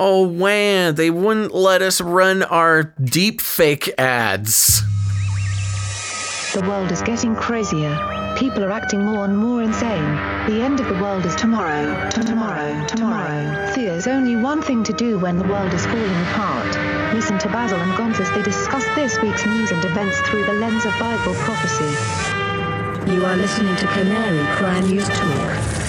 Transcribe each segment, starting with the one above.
Oh man, they wouldn't let us run our deep fake ads. The world is getting crazier. People are acting more and more insane. The end of the world is tomorrow. T- Tomorrow. Tomorrow. There's only one thing to do when the world is falling apart. Listen to Basil and Gonz as they discuss this week's news and events through the lens of Bible prophecy. You are listening to Canary Cry News Talk.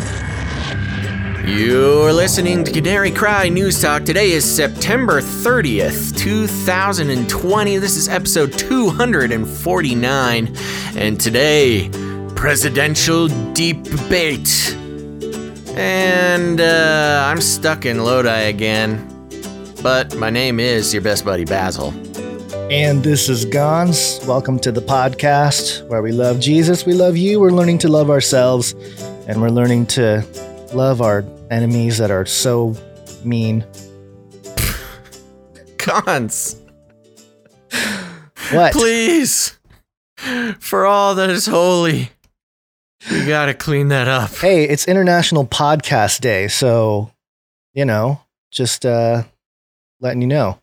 You're listening to Canary Cry News Talk. Today is September 30th, 2020. This is episode 249. And today, presidential debate. And uh, I'm stuck in Lodi again. But my name is your best buddy Basil. And this is Gonz. Welcome to the podcast where we love Jesus, we love you, we're learning to love ourselves, and we're learning to love our enemies that are so mean. Gonz, What? please, for all that is holy, we gotta clean that up. Hey, it's International Podcast Day, so you know, just uh letting you know.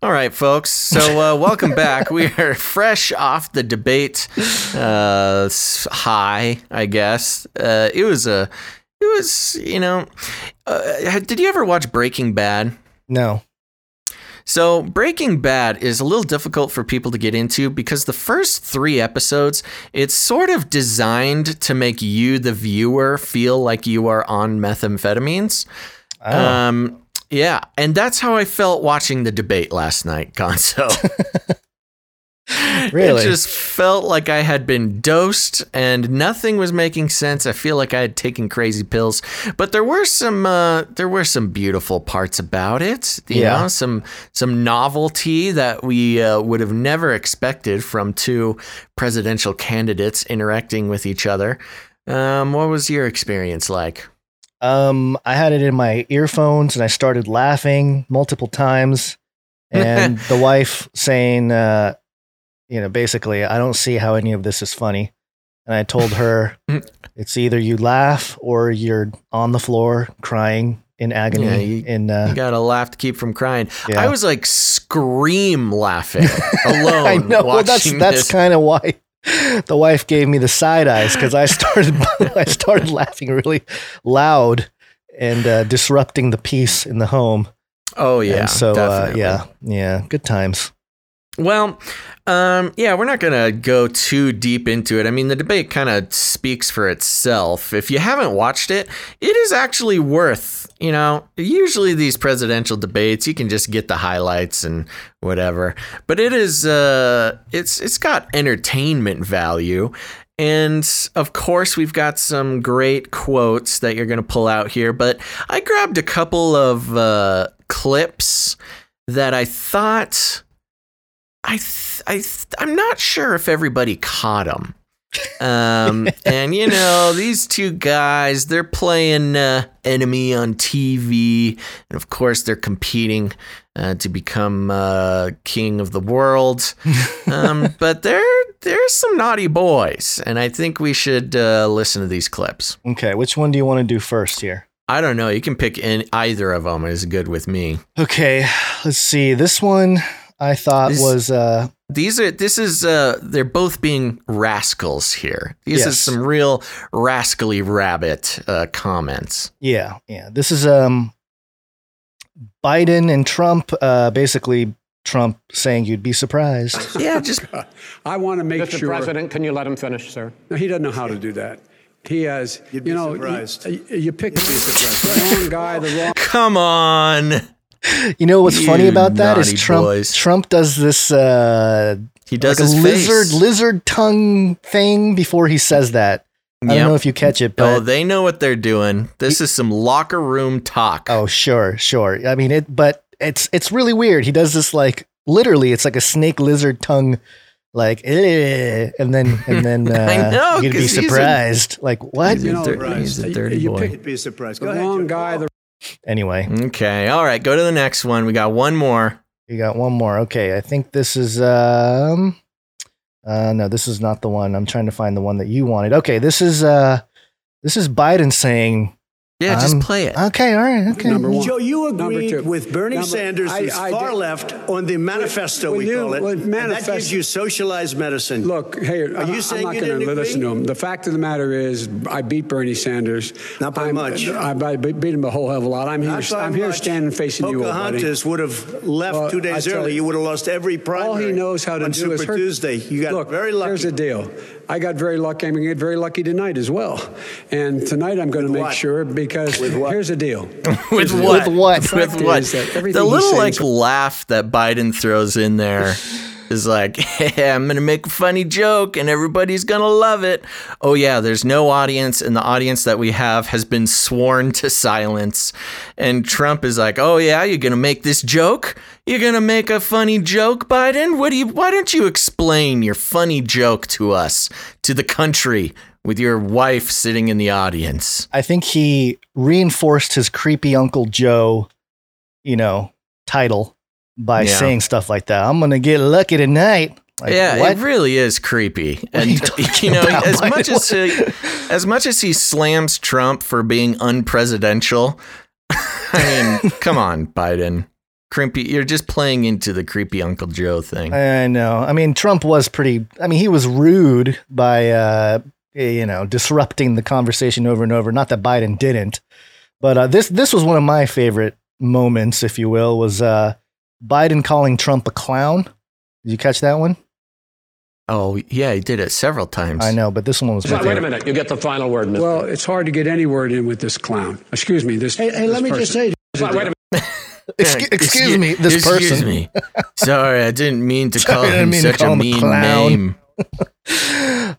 All right, folks. So, uh, welcome back. We are fresh off the debate uh, high, I guess. Uh, it was a, it was, you know, uh, did you ever watch Breaking Bad? No. So, Breaking Bad is a little difficult for people to get into because the first three episodes, it's sort of designed to make you, the viewer, feel like you are on methamphetamines. Oh. Um, yeah, and that's how I felt watching the debate last night, Gonzo. Really? It just felt like I had been dosed and nothing was making sense. I feel like I had taken crazy pills, but there were some uh, there were some beautiful parts about it. You Yeah. know, some some novelty that we uh, would have never expected from two presidential candidates interacting with each other. Um, what was your experience like? Um, I had it in my earphones and I started laughing multiple times. And the wife saying, uh, you know, basically, I don't see how any of this is funny. And I told her, it's either you laugh or you're on the floor crying in agony. Yeah, you- in You uh, gotta laugh to keep from crying. Yeah. I was like scream laughing alone. I know. Well, that's that's kind of why the wife gave me the side eyes because I started I started laughing really loud and uh, disrupting the peace in the home. Oh yeah. And so uh, yeah, yeah, good times. Well, um, yeah, we're not gonna go too deep into it. I mean, the debate kind of speaks for itself. If you haven't watched it, it is actually worth. You know, usually these presidential debates, you can just get the highlights and whatever. But it is, uh, it's it's got entertainment value. And of course, we've got some great quotes that you're going to pull out here. But I grabbed a couple of uh, clips that I thought I I I'm not sure if everybody caught them. Um, and you know these two guys, they're playing uh, enemy on TV, and of course they're competing uh, to become uh, king of the world. Um, but they're there's some naughty boys, and I think we should uh, listen to these clips. Okay, which one do you want to do first here? I don't know. You can pick in either of them. Is good with me. Okay, let's see. This one I thought This- was uh These are this is uh they're both being rascals here. These Yes. is some real rascally rabbit uh, comments. yeah, yeah. This is um Biden and Trump uh basically Trump saying you'd be surprised. Yeah, just I want to make Mr. sure. President, can you let him finish, sir? No, he doesn't know how to do that. He has, You'd you be know, surprised. You, you pick the wrong guy, the wrong. come on. You know what's funny about that is Trump boys. Trump does this uh He does like a his lizard face. lizard tongue thing before he says that. I Yep. don't know if you catch it, Oh, but they know what they're doing. This is some locker room talk. Oh, sure, sure. I mean it, but it's it's really weird. He does this like literally, it's like a snake lizard tongue, like eh, and then and then uh, I know, you'd be he's a- surprised. like what? He's a, You know, dir- he's a you- dirty you boy. pick- You'd be surprised. The Go ahead, wrong Joe. guy, the Anyway, Okay, all right. Go to the next one. We got one more. you got one more. Okay, I think this is um, uh, no, this is not the one. I'm trying to find the one that you wanted. Okay, this is uh, this is Biden saying Yeah, just play it. Okay, all right, okay. Number one. Joe, you Number agreed with Bernie Number- Sanders, I- I far did- left, on the manifesto, When we you- call it. when and that gives you socialized medicine. Look, hey, are I'm, you saying I'm not going to listen to him. The fact of the matter is, I beat Bernie Sanders. Not by I'm- much. I, I beat him a whole hell of a lot. I'm here. I'm here much. standing facing you, old buddy. Pocahontas would have left Well, two days early. you- You would have lost every primary. All he knows how to on do Super is hurt. Tuesday. You got Look, very lucky. Here's the deal. I got very lucky. I'm going to get very lucky tonight as well. And tonight I'm going to make what? sure because With what? here's the deal. With Here's the what? deal. With what? The fact With what? is that everything The little like is- laugh that Biden throws in there is like, hey, I'm gonna make a funny joke and everybody's gonna love it. Oh yeah, there's no audience, and the audience that we have has been sworn to silence. And Trump is like, oh yeah, you're gonna make this joke? You're gonna make a funny joke, Biden? What do you? Why don't you explain your funny joke to us, to the country, with your wife sitting in the audience? I think he reinforced his creepy Uncle Joe, you know, title by Yeah. saying stuff like that. I'm gonna get lucky tonight. Like, yeah, what? it really is creepy. And you you know, about, as Biden? much as he, as much as he slams Trump for being unpresidential, I mean, come on, Biden. Creepy, you're just playing into the creepy Uncle Joe thing. I know. I mean, Trump was pretty. I mean, he was rude by, uh, you know, disrupting the conversation over and over. Not that Biden didn't, but uh, this this was one of my favorite moments, if you will, was uh, Biden calling Trump a clown. Did you catch that one? Oh, yeah, he did it several times. I know, but this one was my Wait a minute. You get the final word, Mr. Well, it's hard to get any word in with this clown. Excuse me. This. Hey, hey, let me just say, Wait a minute. Excuse, excuse me, this excuse person. me. Sorry, I didn't mean to call Sorry, him mean such call a him mean name.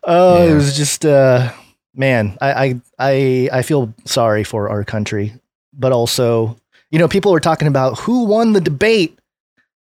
Oh, Yeah. it was just uh man, I, I I I feel sorry for our country. But also, you know, people were talking about who won the debate,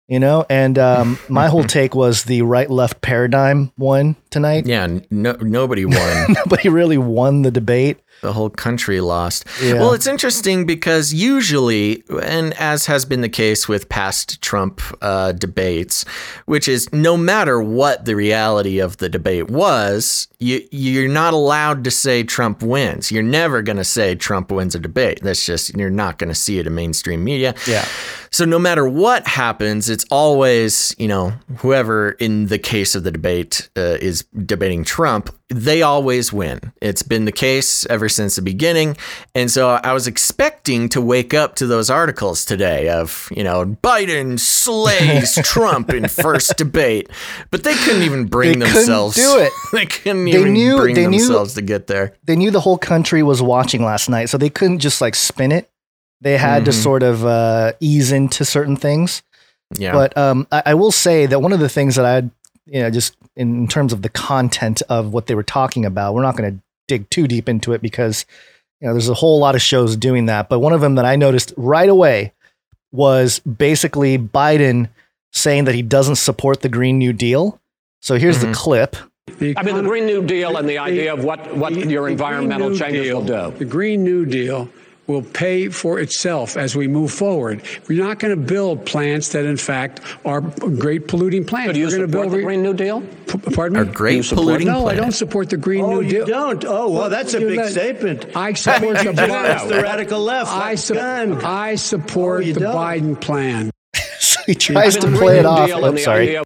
you know, and um my whole take was the right left paradigm won tonight. Yeah, no, nobody won. Nobody really won the debate. The whole country lost. Yeah. Well, it's interesting because usually, and as has been the case with past Trump uh, debates, which is no matter what the reality of the debate was, you you're not allowed to say Trump wins. You're never going to say Trump wins a debate. That's just you're not going to see it in mainstream media. Yeah. So no matter what happens, it's always, you know, whoever in the case of the debate uh, is debating Trump, they always win. It's been the case ever since the beginning. And so I was expecting to wake up to those articles today of, you know, Biden slays Trump in first debate. But they couldn't even bring themselves. They couldn't themselves do it. They couldn't They even knew- bring they knew- themselves to get there. They knew the whole country was watching last night, so they couldn't just like spin it. They had to Mhm. sort of uh, ease into certain things. Yeah. But um, I, I will say that one of the things that I, you know, just in terms of the content of what they were talking about, we're not going to dig too deep into it because, you know, there's a whole lot of shows doing that. But one of them that I noticed right away was basically Biden saying that he doesn't support the Green New Deal. So here's the Mhm. clip. The I mean, the Green New Deal and the idea of what, what The- your the environmental changes Deal- will do. The Green New Deal will pay for itself as we move forward. We're not going to build plants that, in fact, are great polluting plants. So do you We're going to support build the Green New Deal? P- Pardon me? Are great you support- polluting No, I don't support the Green oh, New Deal. Oh, you don't? Oh, well, that's a big let- statement. I support the That's the radical left. I, su- I support Oh, the don't? Biden plan. So he tries to play it off. Deal and Oh, sorry. idea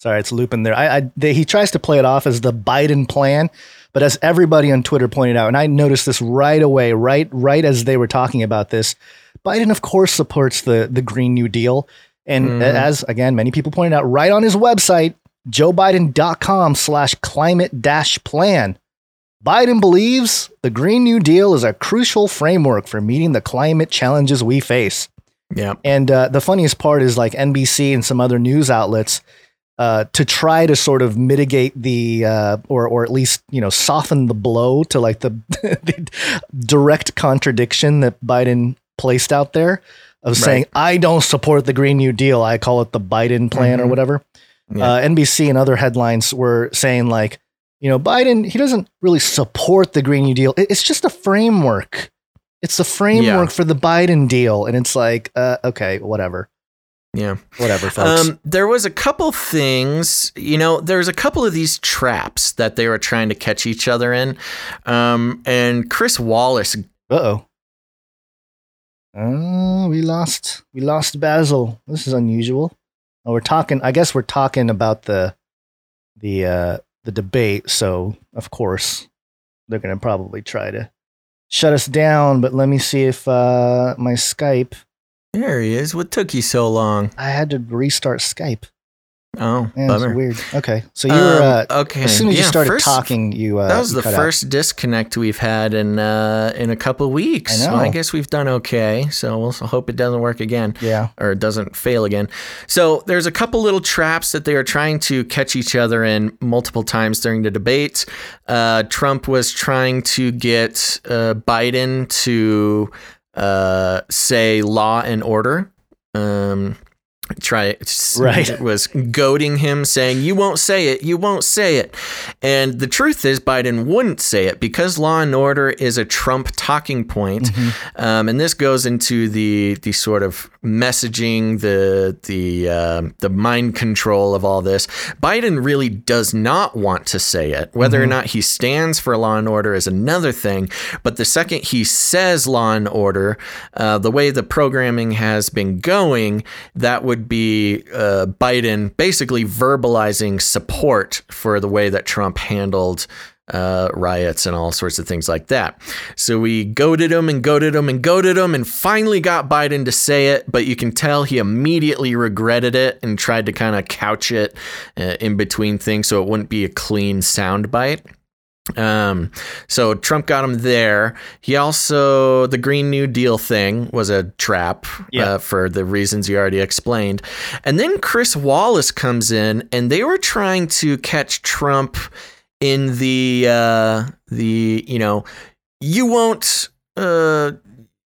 Sorry, it's looping there. I, I they, he tries to play it off as the Biden plan, but as everybody on Twitter pointed out, and I noticed this right away, right right as they were talking about this, Biden of course supports the the Green New Deal, and Mhm. as again many people pointed out, right on his website, joebiden.com/slash climate dash plan. Biden believes the Green New Deal is a crucial framework for meeting the climate challenges we face. Yeah. And uh, the funniest part is like NBC and some other news outlets uh, to try to sort of mitigate the uh, or or at least you know soften the blow to like the, the direct contradiction that Biden placed out there of saying I don't support the Green New Deal. I call it the Biden plan or Mhm. whatever. Yeah. Uh, NBC and other headlines were saying like you know Biden he doesn't really support the Green New Deal. It's just a framework. It's the framework for the Biden deal, and it's like, uh, okay, whatever, Yeah. whatever, folks. Um, there was a couple things, you know, there's a couple of these traps that they were trying to catch each other in. Um, and Chris Wallace Uh oh. Oh, we lost. We lost Basil. This is unusual. Oh, we're talking. I guess we're talking about the the uh, the debate. So of course they're gonna probably try to shut us down. But let me see if uh, my Skype. There he is. What took you so long? I had to restart Skype. Oh, it's bummer. weird. Okay, so you were Um, uh, okay. as soon as you started first- talking, you uh, that was the cut out. first disconnect we've had in uh, in a couple of weeks. I So I guess we've done okay. So we'll hope it doesn't work again. Yeah. or it doesn't fail again. So there's a couple little traps that they are trying to catch each other in multiple times during the debate. Uh, Trump was trying to get uh, Biden to uh, say law and order. Um, try Right. was goading him saying you won't say it you won't say it. And the truth is biden wouldn't say it because law and order is a trump talking point. Um, and this goes into the the sort of messaging the the um the mind control of all this. Biden really does not want to say it. Whether or not he stands for law and order is another thing. But the second he says law and order uh, the way the programming has been going that would be uh, biden basically verbalizing support for the way that trump handled uh, riots and all sorts of things like that. So we goaded him and goaded him and goaded him and finally got Biden to say it, but you can tell he immediately regretted it and tried to kind of couch it uh, in between things so it wouldn't be a clean soundbite. Um, so Trump got him there. He also the Green New Deal thing was a trap Yeah. uh, for the reasons you already explained. And then Chris Wallace comes in, and they were trying to catch Trump in the uh, the you know you won't uh,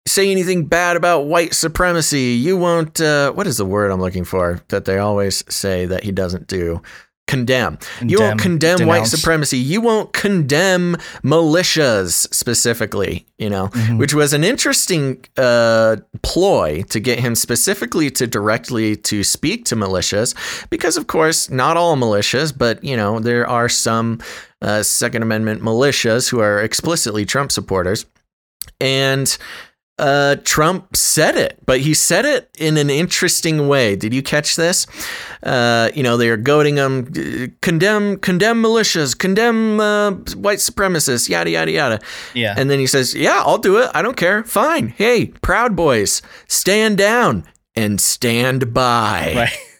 say anything bad about white supremacy. You won't. Uh, what is the word I'm looking for that they always say that he doesn't do? Condemn. You won't Condemn, condemn white supremacy. You won't condemn militias specifically, you know, Mm-hmm. which was an interesting uh, ploy to get him specifically to directly to speak to militias, because of course not all militias, but you know there are some uh, Second Amendment militias who are explicitly Trump supporters, and uh, Trump said it, but he said it in an interesting way. Did you catch this? Uh, you know, they are goading him, uh, condemn, condemn militias, condemn uh, white supremacists, yada yada yada. Yeah. And then he says, "Yeah, I'll do it. I don't care. Fine. Hey, Proud Boys, stand down and stand by." Right.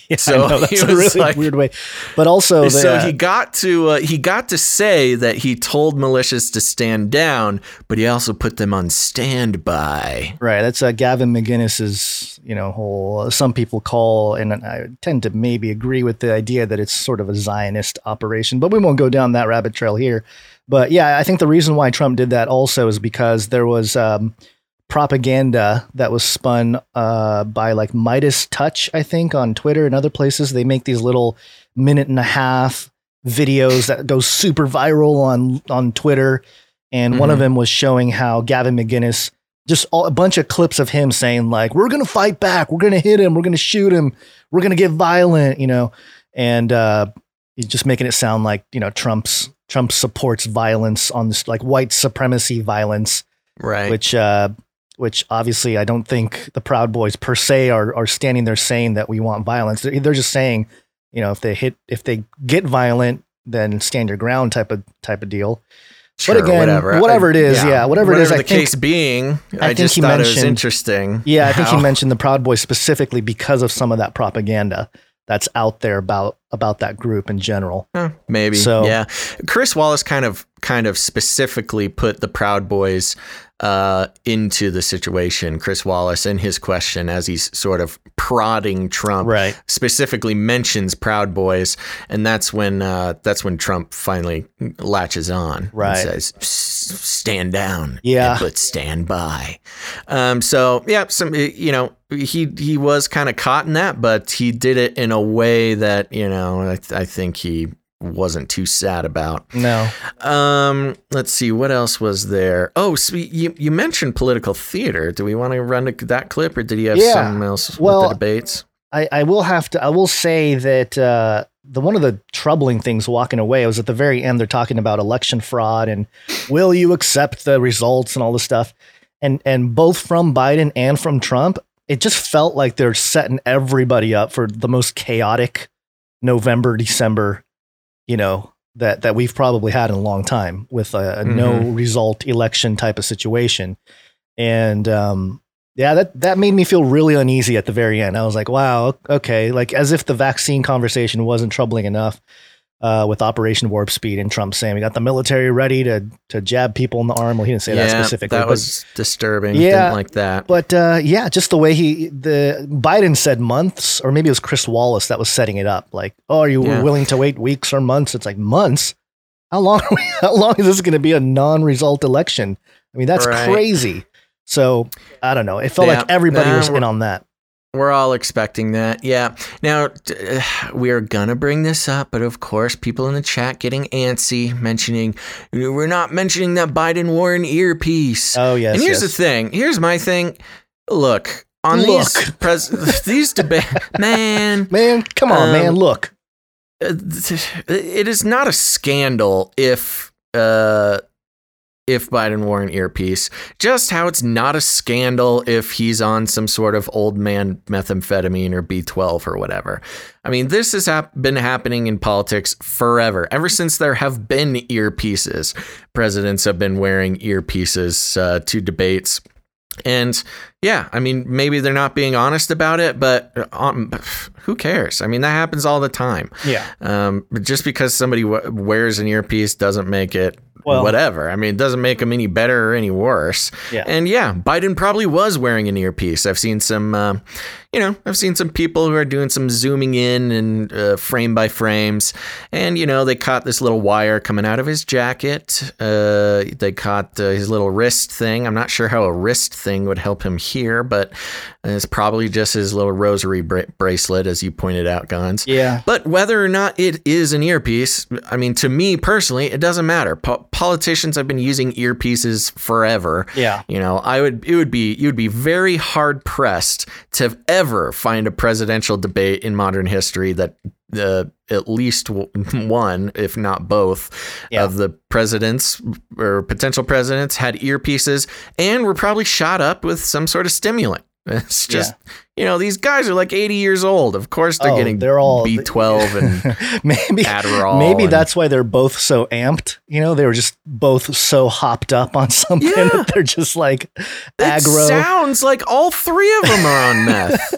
yeah, So know, he that's a really like- weird way. But also, So he got to uh, he got to say that he told militias to stand down, but he also put them on standby. Right. That's uh, Gavin McInnes's, you know, whole. uh, Some people call, and I tend to maybe agree with the idea that it's sort of a Zionist operation, but we won't go down that rabbit trail here. But yeah, I think the reason why Trump did that also is because there was um, propaganda that was spun uh, by like MeidasTouch, I think, on Twitter and other places. They make these little minute and a half videos that go super viral on on Twitter. And one of them was showing how Gavin McInnes just all, a bunch of clips of him saying like we're gonna fight back we're gonna hit him we're gonna shoot him we're gonna get violent you know and uh he's just making it sound like you know trump's trump supports violence on this like white supremacy violence Right. which uh which obviously i don't think the proud boys per se are are standing there saying that we want violence they're, they're just saying you know if they hit if they get violent then stand your ground type of type of deal Sure, again, whatever whatever it is, yeah, whatever it is, I the think- case being, I, I just thought it was interesting. Yeah, I think how- he mentioned the Proud Boys specifically because of some of that propaganda that's out there about about that group in general. Huh, maybe. So- yeah, Chris Wallace kind of kind of specifically put the Proud Boys uh, into the situation. Chris Wallace, in his question, as he's sort of prodding Trump, Right. specifically mentions Proud Boys, and that's when uh, that's when Trump finally latches on Right. and says, "Stand down, Yeah. but stand by." Um, so yeah, some you know he he was kind of caught in that, but he did it in a way that you know I, I think he wasn't too sad about. No. Um, let's see what else was there. Oh, so you you mentioned political theater. Do we want to run to that clip, or did he have Yeah. something else Well, with the debates? I, I will have to I will say that uh the one of the troubling things walking away was at the very end they're talking about election fraud and will you accept the results and all this stuff. and and both from Biden and from Trump, it just felt like they're setting everybody up for the most chaotic November, December, you know, that that we've probably had in a long time with a, a no result election type of situation. And um yeah, that that made me feel really uneasy at the very end. I was like, wow, okay, like as if the vaccine conversation wasn't troubling enough uh, with Operation Warp Speed and Trump saying we got the military ready to to jab people in the arm. Well, he didn't say that specifically. That was disturbing. Yeah. Didn't like that. but uh, yeah, just the way he the Biden said months, or maybe it was Chris Wallace that was setting it up. Like, oh, are you Yeah. willing to wait weeks or months? It's like months. How long? Are we, how long is this going to be a non-result election? I mean, that's Right. crazy. So I don't know. It felt Yeah. like everybody Nah, was in on that. We're all expecting that. Yeah. Now, we are going to bring this up, but of course, people in the chat getting antsy, mentioning, we're not mentioning that Biden wore an earpiece. Oh yes. and here's yes. the thing. Here's my thing. Look, on these pres- these debates, man, man. Come on, Um, man. Look. uh, it is not a scandal if uh if Biden wore an earpiece. Just how it's not a scandal if he's on some sort of old man methamphetamine or B12 or whatever. I mean, this has hap- been happening in politics forever. Ever since there have been earpieces, presidents have been wearing earpieces uh, to debates. And yeah, I mean, maybe they're not being honest about it, but um, who cares? I mean, that happens all the time. Yeah. Um, but just because somebody w- wears an earpiece doesn't make it Well- whatever. I mean, it doesn't make them any better or any worse. Yeah. And yeah, Biden probably was wearing an earpiece. I've seen some, uh, you know, I've seen some people who are doing some zooming in and uh, frame by frames, and you know, they caught this little wire coming out of his jacket. Uh, they caught uh, his little wrist thing. I'm not sure how a wrist thing would help him here, but it's probably just his little rosary bra- bracelet, as you pointed out, Gonz. Yeah. But whether or not it is an earpiece, I mean, to me personally, it doesn't matter. Po- politicians have been using earpieces forever. Yeah. You know, I would it would be you would be very hard pressed to ever find a presidential debate in modern history that uh, at least one, if not both, Yeah. of the presidents or potential presidents had earpieces and were probably shot up with some sort of stimulant. It's just, you know, these guys are like 80 years old. Of course, they're Oh, getting they're all- B12 and maybe Adderall Maybe and- that's why they're both so amped. You know, they were just both so hopped up on something Yeah. that they're just like It sounds like all three of them are on meth.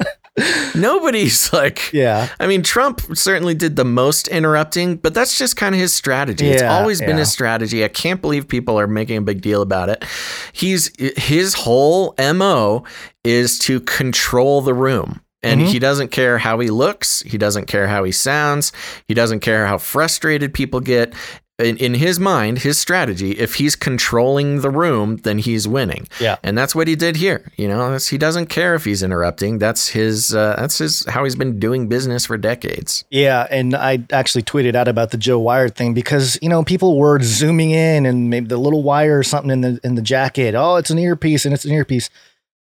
Nobody's like, yeah. I mean, Trump certainly did the most interrupting, but that's just kind of his strategy. it's Yeah, always been his strategy. I can't believe people are making a big deal about it. He's his whole MO is to control the room. And Mm-hmm. he doesn't care how he looks. He doesn't care how he sounds. He doesn't care how frustrated people get. In, in his mind, his strategy, if he's controlling the room, then he's winning. Yeah. And that's what he did here. You know, that's, he doesn't care if he's interrupting. That's his. Uh, that's his. How he's been doing business for decades. Yeah, and I actually tweeted out about the Joe Wire thing because you know people were zooming in and maybe the little wire or something in the in the jacket. Oh, it's an earpiece and it's an earpiece.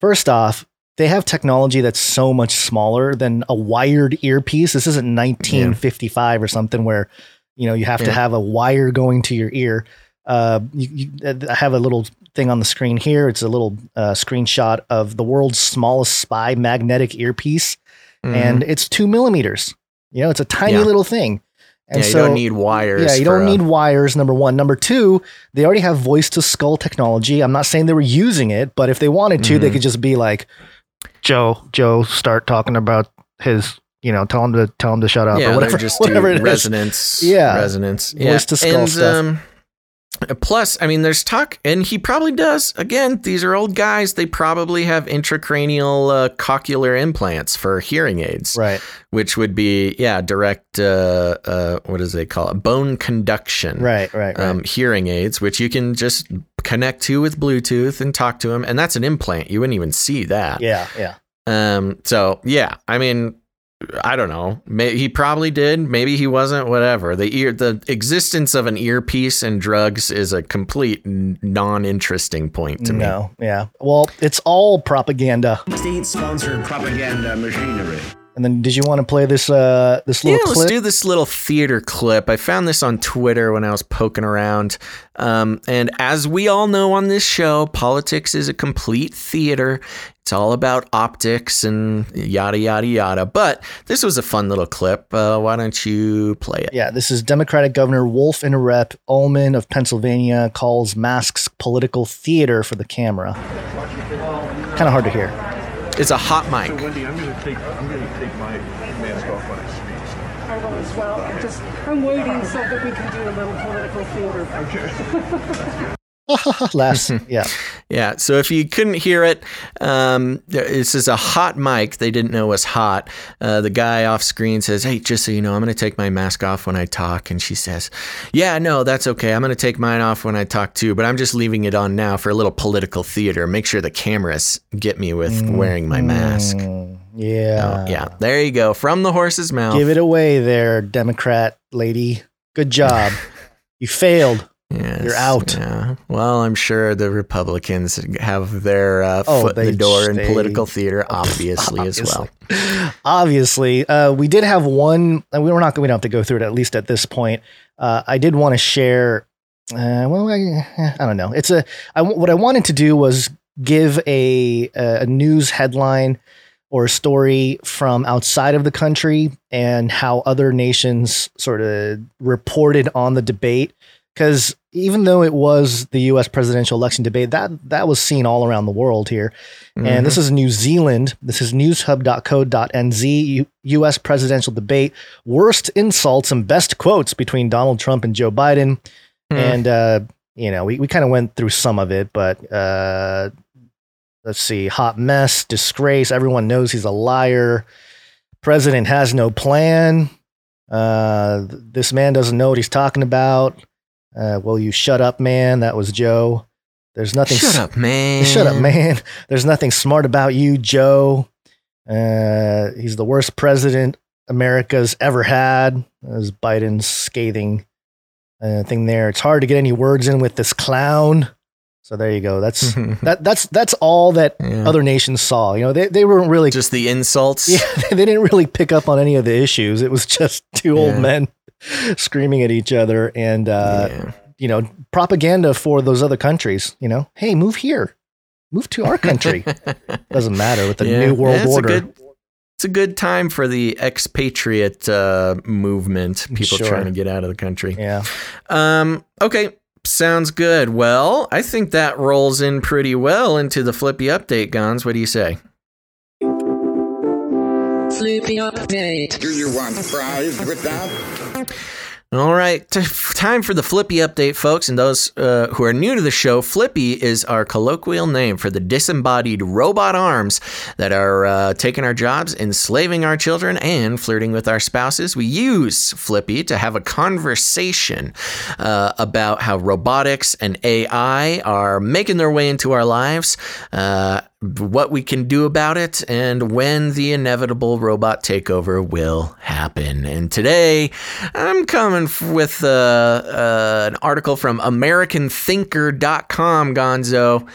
First off, they have technology that's so much smaller than a wired earpiece. This isn't 1955 or something where you know you have to have a wire going to your ear. Uh, you, you, I have a little thing on the screen here. It's a little uh, screenshot of the world's smallest spy magnetic earpiece and it's two millimeters. You know, it's a tiny Mm-hmm. Yeah. little thing. And yeah, so, you don't need wires. yeah, you don't a- need wires. Number one, number two, they already have voice to skull technology. I'm not saying they were using it, but if they wanted to, Mm-hmm. they could just be like, Joe, Joe, start talking about his, you know, tell him to tell him to shut up Yeah, or whatever, just whatever it is. resonance. Yeah. resonance. Voice to skull and, stuff. Um, plus, I mean, there's talk, and he probably does. Again, these are old guys. They probably have intracranial uh, cochlear implants for hearing aids, Right. which would be yeah, direct. Uh, uh, what does they call it? Bone conduction. Right. Right. Right. Um, hearing aids, which you can just connect to with Bluetooth and talk to them, and that's an implant. You wouldn't even see that. yeah. Yeah. Um. So yeah, I mean, I don't know. May, he probably did. Maybe he wasn't. Whatever. The ear, the existence of an earpiece and drugs is a complete non-interesting point to me. No. Yeah. Well, it's all propaganda. State-sponsored propaganda machinery. And then, did you want to play this uh this Yeah, little let's do this little theater clip. I found this on Twitter when I was poking around. Um, and as we all know on this show, politics is a complete theater. It's all about optics and yada, yada, yada. But this was a fun little clip. Uh, why don't you play it? yeah, this is Democratic Governor Wolf in a Rep Ullman of Pennsylvania calls masks political theater for the camera. Kind of hard to hear. It's a hot mic. Wendy, I'm gonna take I'm gonna take my mask off when I speak. I will as well. I'm just I'm waiting so that we can do a little political theater. Last, yeah, Yeah. So if you couldn't hear it, um, this is a hot mic. They didn't know was hot. Uh, the guy off screen says, "Hey, just so you know, I'm going to take my mask off when I talk." And she says, "Yeah, no, that's okay. I'm going to take mine off when I talk too, but I'm just leaving it on now for a little political theater. Make sure the cameras get me with wearing my mask." Mm, yeah, Oh, yeah. There you go. From the horse's mouth. Give it away, there, Democrat lady. Good job. you failed. Yes, You're out. Yeah. Well, I'm sure the Republicans have their uh, Oh, foot in the door in political theater, obviously, as well. Obviously, uh, we did have one. uh, We were not. Going we don't have to go through it at least at this point. Uh, I did want to share. Uh, well, I, I don't know. It's a. I, what I wanted to do was give a a news headline or a story from outside of the country and how other nations sort of reported on the debate. Because even though it was the U.S. presidential election debate, that that was seen all around the world here. And this is New Zealand. This is newshub.co.nz, U- U.S. presidential debate, worst insults and best quotes between Donald Trump and Joe Biden. Hmm. And, uh, you know, we, we kind of went through some of it, but uh, let's see hot mess, disgrace. Everyone knows he's a liar. President has no plan. Uh, this man doesn't know what he's talking about. Uh, well, you shut up, man. That was Joe. There's nothing. Shut up, man. Shut up, man. There's nothing smart about you, Joe. Uh, he's the worst president America's ever had. As Biden's scathing uh, thing there. It's hard to get any words in with this clown. So there you go. That's that. That's that's all that Yeah. other nations saw. You know, they they weren't really Just the insults. yeah, they didn't really pick up on any of the issues. It was just two old men screaming at each other and uh, Yeah. you know propaganda for those other countries. You know, hey, move here, move to our country. Doesn't matter with the Yeah. new world Yeah, order. A good, it's a good time for the expatriate uh, movement. People Sure. trying to get out of the country. yeah, Um, okay, sounds good. Well, I think that rolls in pretty well into the Flippy update, Gonz. What do you say? Flippy update. Do you want fries with that? All right, t- time for the Flippy update, folks. And those uh, who are new to the show, Flippy is our colloquial name for the disembodied robot arms that are uh, taking our jobs, enslaving our children, and flirting with our spouses. We use Flippy to have a conversation uh, about how robotics and AI are making their way into our lives. What we can do about it and when the inevitable robot takeover will happen. And today, I'm coming f- with uh, uh, an article from AmericanThinker.com, Gonzo.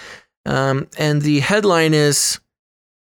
Um, and the headline is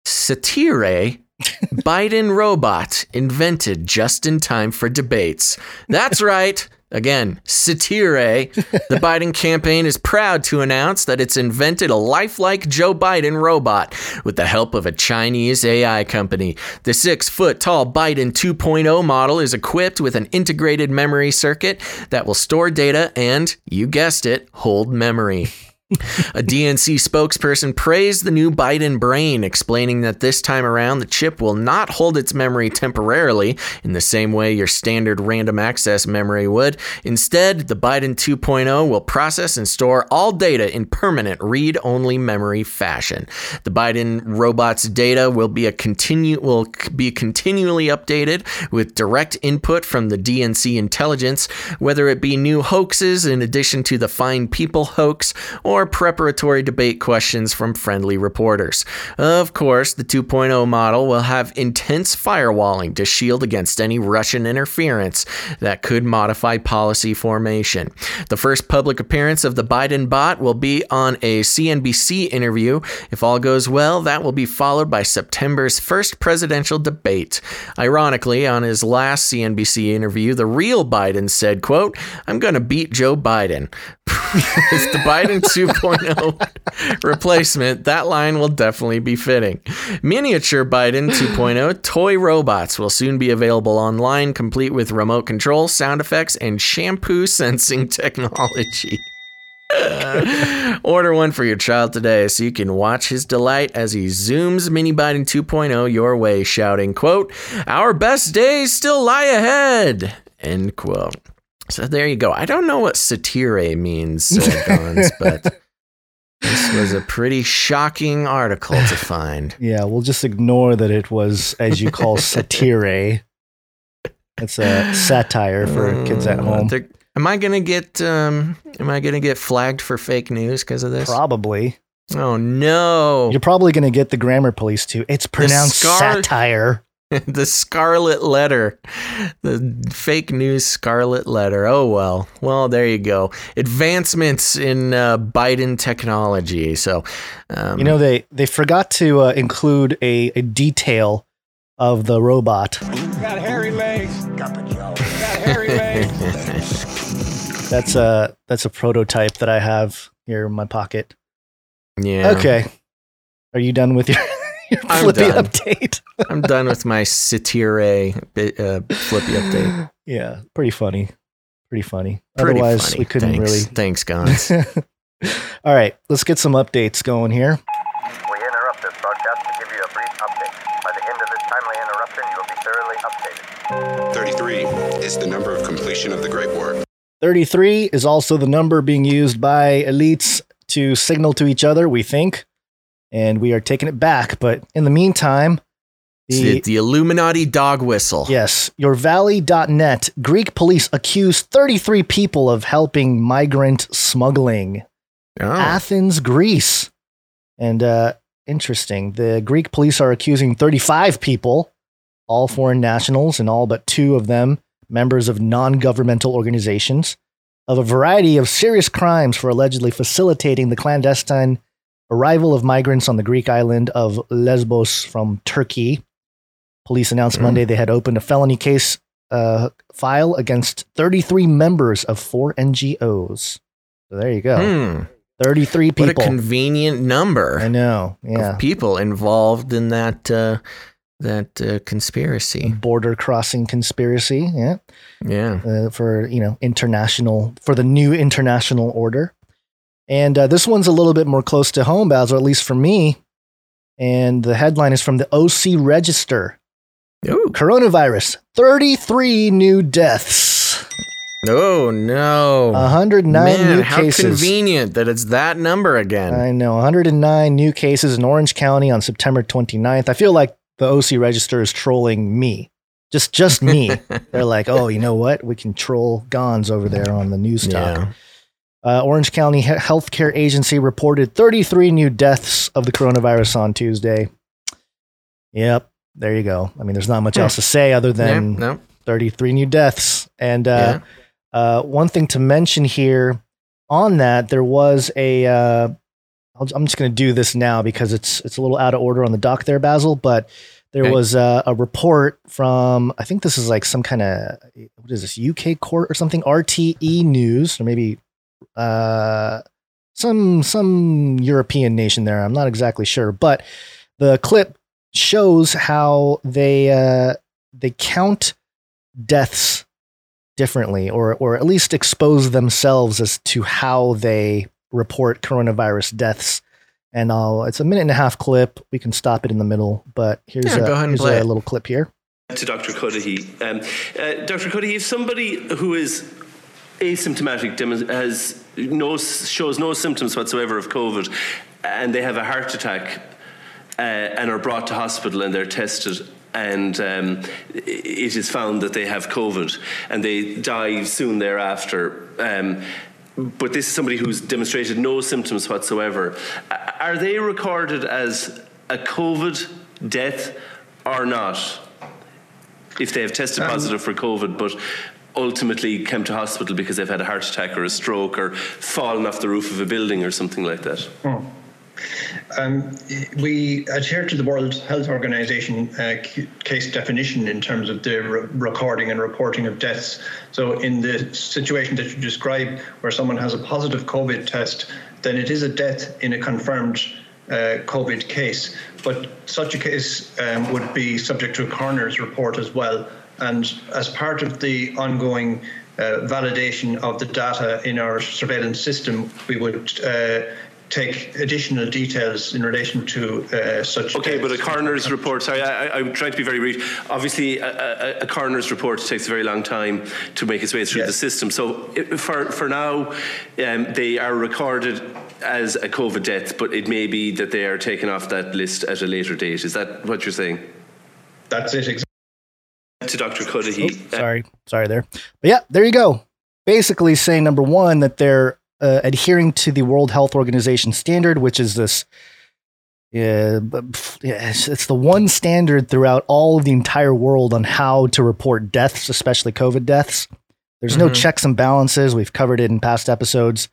Satire Biden robot invented just in time for debates. That's right. Again, satire. The Biden campaign is proud to announce that it's invented a lifelike Joe Biden robot with the help of a Chinese AI company. The six foot tall Biden 2.0 model is equipped with an integrated memory circuit that will store data and, you guessed it, hold memory. A DNC spokesperson praised the new Biden brain, explaining that this time around the chip will not hold its memory temporarily in the same way your standard random access memory would. Instead, the Biden 2.0 will process and store all data in permanent read only memory fashion. The Biden robot's data will be a continue will be continually updated with direct input from the DNC intelligence, whether it be new hoaxes in addition to the Fine People hoax or more preparatory debate questions from friendly reporters. Of course, the 2.0 model will have intense firewalling to shield against any Russian interference that could modify policy formation. The first public appearance of the Biden bot will be on a CNBC interview. If all goes well, that will be followed by September's first presidential debate. Ironically, on his last CNBC interview, the real Biden said, quote, I'm going to beat Joe Biden. It's the Biden 2.0 replacement. That line will definitely be fitting. Miniature Biden 2.0 toy robots will soon be available online, complete with remote control, sound effects, and shampoo sensing technology. Order one for your child today so you can watch his delight as he zooms Mini Biden 2.0 your way, shouting, quote, Our best days still lie ahead, end quote. So there you go. I don't know what satire means, uh, Gonz, but this was a pretty shocking article to find. Yeah, we'll just ignore that it was, as you call, satire. It's a satire for kids at Uh, home. Am I gonna get um am I gonna get flagged for fake news because of this? Probably. Oh no. You're probably going to get the grammar police too. It's pronounced scar- satire. the scarlet letter. The fake news scarlet letter. Oh well. Well, there you go. Advancements in uh, Biden technology. So um, You know, they, they forgot to uh, include a, a detail of the robot. Got hairy legs. Got hairy legs. That's a that's a prototype that I have here in my pocket. yeah. Okay. Are you done with your, your I'm flippy done. update? I'm done with my satire uh, flippy update. yeah, pretty funny. Pretty funny. Pretty Otherwise, funny. we couldn't Thanks. Thanks, guys. All right, let's get some updates going here. We interrupt this broadcast to give you a brief update. By the end of this timely interruption, you will be thoroughly updated. 33 is the number of completion of the Great War. 33 is also the number being used by elites to signal to each other, we think. And we are taking it back. But in the meantime, the, the, the Illuminati dog whistle. yes, your valley.net Greek police accuse 33 people of helping migrant smuggling. Oh. Athens, Greece. And uh, interesting, the Greek police are accusing 35 people, all foreign nationals, and all but two of them members of non governmental organizations, of a variety of serious crimes for allegedly facilitating the clandestine arrival of migrants on the Greek island of Lesbos from Turkey. Police announced Mm. Monday they had opened a felony case uh, file against 33 members of four NGOs. So there you go. Hmm. 33 people. What a convenient number I know. Yeah. people involved in that uh, that uh, conspiracy. Border crossing conspiracy. Yeah. Yeah. Uh, for, you know, international, for the new international order. And uh, this one's a little bit more close to home, Bowser, at least for me. And the headline is from the OC Register Ooh. Coronavirus 33 new deaths, Oh no. 109 Man, new how cases. How convenient that it's that number again. I know 109 new cases in Orange County on September 29th. I feel like the OC Register is trolling me. Just just me. They're like, "Oh, you know what? We can troll Gonz over there on the news talk." yeah. Uh, Orange County He- Healthcare Agency reported 33 new deaths of the coronavirus on Tuesday. Yep, there you go. I mean, there's not much Hmm. else to say other Yeah, than no. 33 new deaths. And uh, uh, one thing to mention here on that, there was a. Uh, I'll- I'm just going to do this now because it's it's a little out of order on the doc there, Basil. But there Okay. was a, a report from I think this is like some kind of what is this UK court or something RTE News or maybe uh, some some European nation there. I'm not exactly sure, but the clip shows how they uh, they count deaths differently, or or at least expose themselves as to how they report coronavirus deaths. And I'll, it's a minute and a half clip. We can stop it in the middle, but here's, Yeah, a, go ahead and here's a little clip here. to Dr. Cuddihy. Um, uh, Dr. Cuddihy, if somebody who is asymptomatic has no shows no symptoms whatsoever of COVID, and they have a heart attack uh, and are brought to hospital and they're tested. And um, it is found that they have COVID, and they die soon thereafter. Um, but this is somebody who's demonstrated no symptoms whatsoever. Are they recorded as a COVID death or not? If they have tested Um, positive for COVID, but ultimately came to hospital because they've had a heart attack or a stroke or fallen off the roof of a building or something like that. Um, we adhere to the World Health Organization uh, case definition in terms of the re- recording and reporting of deaths. So, in the situation that you describe, where someone has a positive COVID test, then it is a death in a confirmed uh, COVID case. But such a case um, would be subject to a coroner's report as well. And as part of the ongoing uh, validation of the data in our surveillance system, we would uh, take additional details in relation to uh, such. Okay, but a coroner's report, sorry, I, I'm trying to be very brief. Obviously, a, a, a coroner's report takes a very long time to make its way through the system. So it, for, for now, um, they are recorded as a COVID death, but it may be that they are taken off that list at a later date. Is that what you're saying? That's it, exactly. To Dr. Cuddihy. Sorry, sorry there. But yeah, there you go. Basically saying number one that they're uh, adhering to the World Health Organization standard, which is this. Yeah, yeah, it's, the one standard throughout all of the entire world on how to report deaths, especially COVID deaths. There's no Mhm. checks and balances. We've covered it in past episodes.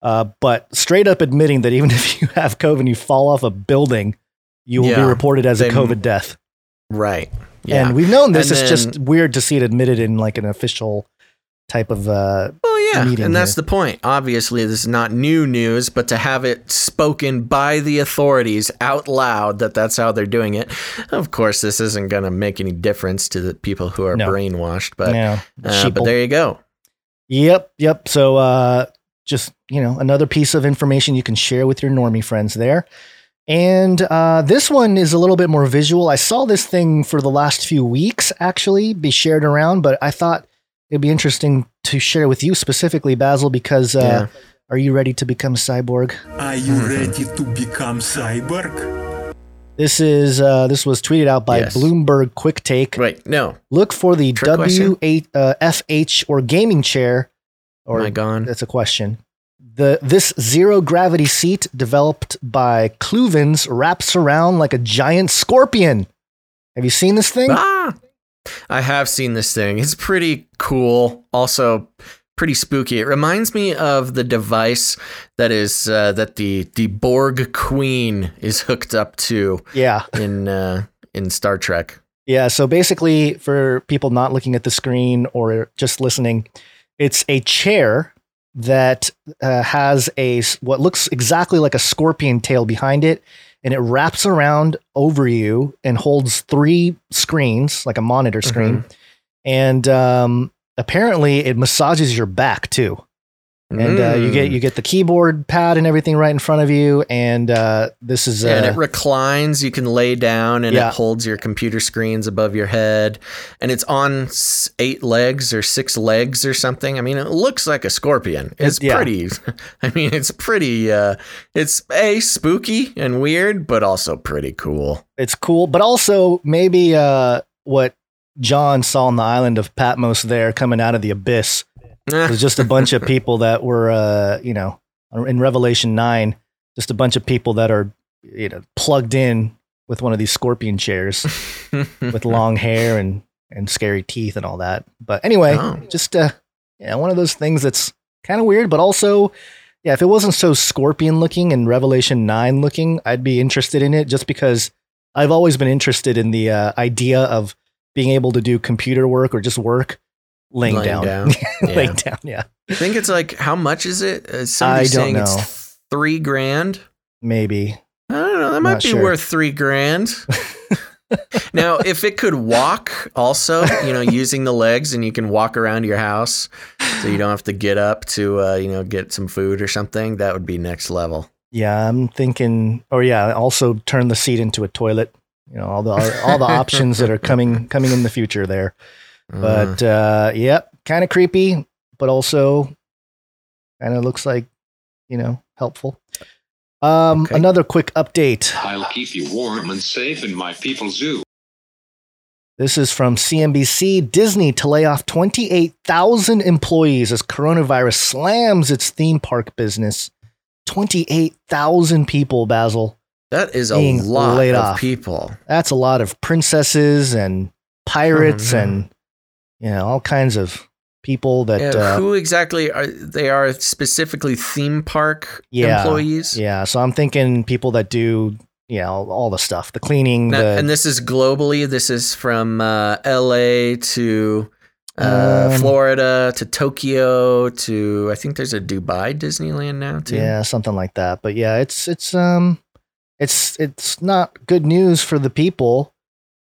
Uh, but straight up admitting that even if you have COVID and you fall off a building, you will be reported as a COVID death. Right. Yeah. And we've known this. And it's then- just weird to see it admitted in like an official type of uh Well, yeah, meeting and that's here. the point. Obviously, this is not new news, but to have it spoken by the authorities out loud that that's how they're doing it. Of course, this isn't going to make any difference to the people who are No. brainwashed, but No. uh, but there you go. Yep, yep. So uh just, you know, another piece of information you can share with your normie friends there. And uh, this one is a little bit more visual. I saw this thing for the last few weeks actually be shared around, but I thought it'd be interesting to share with you specifically, Basil, because uh, Yeah. are you ready to become cyborg? Are you ready to become cyborg? This is uh, this was tweeted out by Yes. Bloomberg Quick Take. Right. no. Look for the Trick? W8 uh, FH or gaming chair. Or Am I gone? That's a question. The this zero gravity seat developed by Cluvens wraps around like a giant scorpion. Have you seen this thing? Ah, I have seen this thing. It's pretty cool. Also, pretty spooky. It reminds me of the device that is uh, that the the Borg Queen is hooked up to. Yeah. In uh, in Star Trek. Yeah, so basically, for people not looking at the screen or just listening, it's a chair that uh, has a what looks exactly like a scorpion tail behind it, and it wraps around over you and holds three screens, like a monitor screen, and um, apparently it massages your back too. And uh, you get Mm. you get the keyboard pad and everything right in front of you, and uh, this is uh, and it reclines. You can lay down, and Yeah. it holds your computer screens above your head. And it's on eight legs or six legs or something. I mean, it looks like a scorpion. It's yeah. pretty. I mean, it's pretty. Uh, it's a spooky and weird, but also pretty cool. it's cool, but also maybe uh, what John saw on the island of Patmos there coming out of the abyss was just a bunch of people that were, uh, you know, in Revelation 9, just a bunch of people that are, you know, plugged in with one of these scorpion chairs with long hair and, and scary teeth and all that. But anyway, Oh. just, uh, yeah, one of those things that's kind of weird, but also, yeah, if it wasn't so scorpion looking and Revelation 9 looking, I'd be interested in it just because I've always been interested in the uh, idea of being able to do computer work or just work laying, Laying down. down. laying Yeah. down, yeah. I think it's like how much is it? Uh, somebody's I don't saying know. it's three grand. Maybe. I don't know. That might Not be sure. worth three grand. now, if it could walk, also, you know, using the legs, and you can walk around your house, so you don't have to get up to, uh, you know, get some food or something, that would be next level. Yeah, I'm thinking, or yeah, also turn the seat into a toilet. You know, all the all the options that are coming coming in the future there. But uh, yep, kind of creepy, but also kind of looks like you know helpful. Um, another quick update. I'll keep you warm and safe in my people's zoo. This is from CNBC. Disney to lay off 28,000 employees as coronavirus slams its theme park business. 28,000 people, Basil. That is a lot laid of off. people. That's a lot of princesses and pirates Oh, no. and you know all kinds of people that uh, who exactly are they? Are specifically theme park yeah, employees? Yeah, so I'm thinking people that do you know all the stuff, the cleaning, Now- the and this is globally. This is from uh, L.A. to uh, Um, Florida to Tokyo to I think there's a Dubai Disneyland now too. yeah something like that. But yeah, it's it's um it's it's not good news for the people,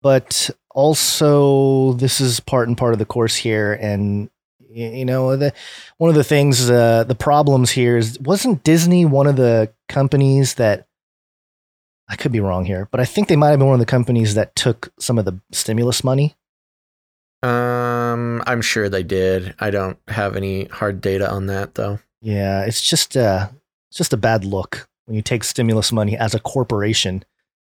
but also this is part and part of the course here and you know the one of the things uh, the problems here is wasn't disney one of the companies that i could be wrong here but i think they might have been one of the companies that took some of the stimulus money Um, I'm sure they did. I don't have any hard data on that though. yeah it's just uh it's just a bad look when you take stimulus money as a corporation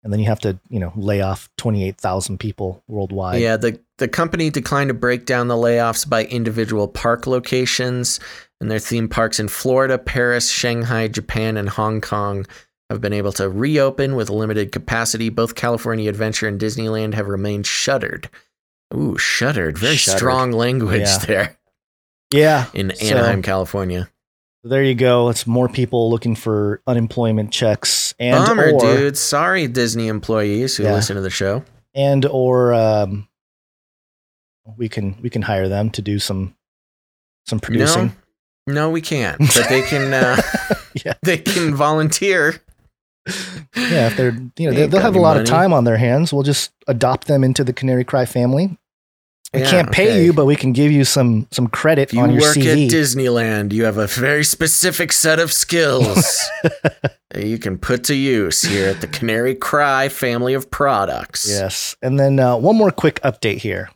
and then you have to you know lay off 28000 people worldwide Yeah, the the company declined to break down the layoffs by individual park locations, and their theme parks in Florida, Paris, Shanghai, Japan, and Hong Kong have been able to reopen with limited capacity. Both California Adventure and Disneyland have remained shuttered. Ooh, shuttered. Very Shuttered. strong language Yeah. there yeah in So- Anaheim, California. There you go. It's more people looking for unemployment checks and Bummer, or dude. Sorry, Disney employees who Yeah. listen to the show. and or um, we can we can hire them to do some some producing. No, no, we can't. But they can. Uh, Yeah. they can volunteer. Yeah, if they're you know they they'll have a lot of time on their hands. We'll just adopt them into the Canary Cry family. We Yeah, can't pay okay. you, but we can give you some some credit If you on your work at Disneyland, you have a very specific set of skills that you can put to use here at the Canary Cry family of products. yes, and then uh, one more quick update here.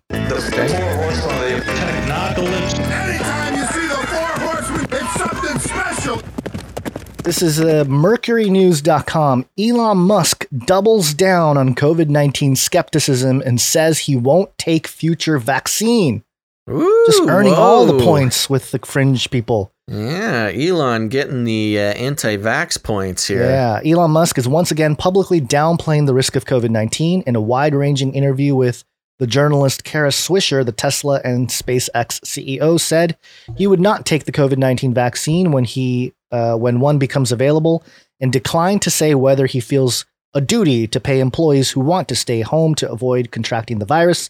This is uh, MercuryNews.com. Elon Musk doubles down on COVID 19 skepticism and says he won't take future vaccine. Ooh, Just earning all the points with the fringe people. Yeah, Elon getting the uh, anti-vax points here. Yeah. Elon Musk is once again publicly downplaying the risk of COVID 19 in a wide ranging interview with the journalist Kara Swisher, the Tesla and SpaceX CEO, said he would not take the COVID 19 vaccine when, he, uh, when one becomes available and declined to say whether he feels a duty to pay employees who want to stay home to avoid contracting the virus.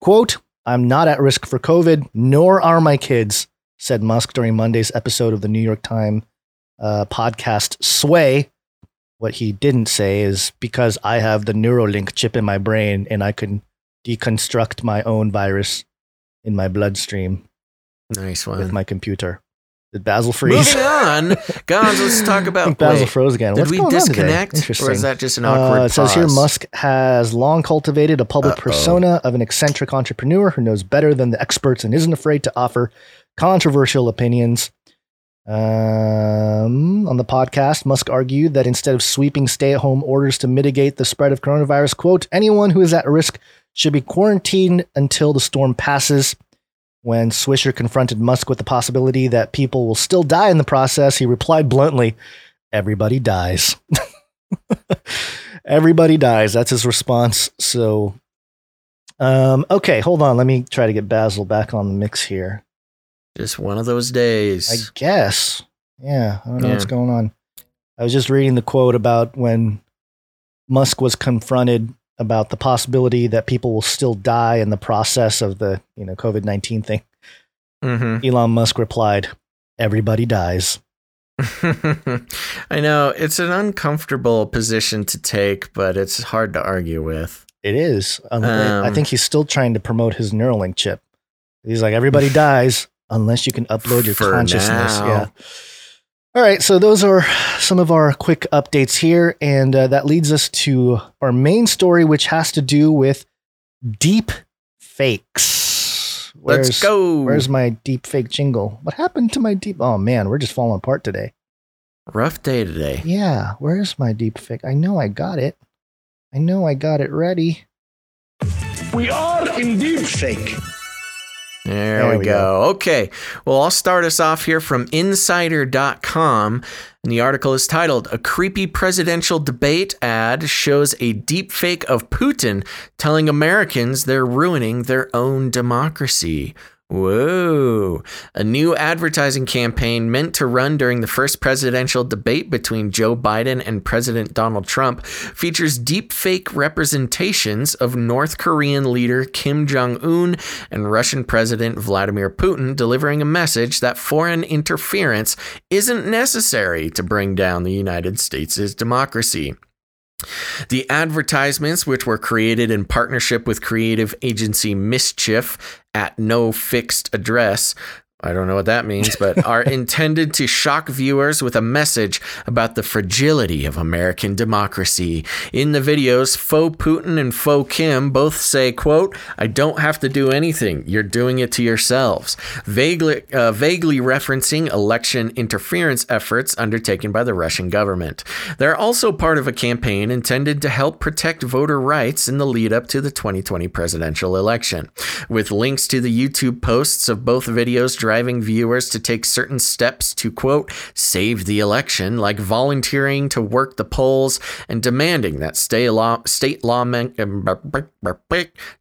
Quote, I'm not at risk for COVID, nor are my kids, said Musk during Monday's episode of the New York Times uh, podcast Sway. What he didn't say is because I have the Neuralink chip in my brain and I can deconstruct my own virus in my bloodstream Nice one. with my computer. Did Basil freeze? Moving on, guys, let's talk about. Basil wait, froze again. Did What's we going on today? disconnect, or is that just an awkward Uh, it says here? Musk has long cultivated a public Uh-oh. persona of an eccentric entrepreneur who knows better than the experts and isn't afraid to offer controversial opinions. Um, on the podcast, Musk argued that instead of sweeping stay at home orders to mitigate the spread of coronavirus, quote, anyone who is at risk should be quarantined until the storm passes. When Swisher confronted Musk with the possibility that people will still die in the process, he replied bluntly, Everybody dies. Everybody dies. That's his response. So, um, okay, hold on. Let me try to get Basil back on the mix here. Just one of those days. I guess. Yeah, I don't know what's going on. I was just reading the quote about when Musk was confronted about the possibility that people will still die in the process of the, you know, COVID-19 thing. Mhm. Elon Musk replied, "Everybody dies." I know it's an uncomfortable position to take, but it's hard to argue with. It is. Um, I Um, think he's still trying to promote his Neuralink chip. He's like, everybody dies unless you can upload your consciousness. now. Yeah. All right. So those are some of our quick updates here. And uh, that leads us to our main story, which has to do with deep fakes. Let's go. Where's my deep fake jingle? What happened to my deep? Oh, man. We're just falling apart today. Rough day today. Yeah. Where's my deep fake? I know I got it. I know I got it ready. We are in deep fake. There, There we, we go. Okay. Well, I'll start us off here from insider.com. And the article is titled A Creepy Presidential Debate Ad Shows a Deep Fake of Putin Telling Americans They're Ruining Their Own Democracy. Whoa. A new advertising campaign meant to run during the first presidential debate between Joe Biden and President Donald Trump features deepfake representations of North Korean leader Kim Jong un and Russian President Vladimir Putin delivering a message that foreign interference isn't necessary to bring down the United States' democracy. The advertisements, which were created in partnership with creative agency Mischief at no fixed address, I don't know what that means, but are intended to shock viewers with a message about the fragility of American democracy. In the videos, faux Putin and faux Kim both say, quote, I don't have to do anything. You're doing it to yourselves. Vaguely, uh, vaguely referencing election interference efforts undertaken by the Russian government. They're also part of a campaign intended to help protect voter rights in the lead up to the 2020 presidential election. With links to the YouTube posts of both videos driving viewers to take certain steps to, quote, save the election, like volunteering to work the polls and demanding that state law, state lawmen,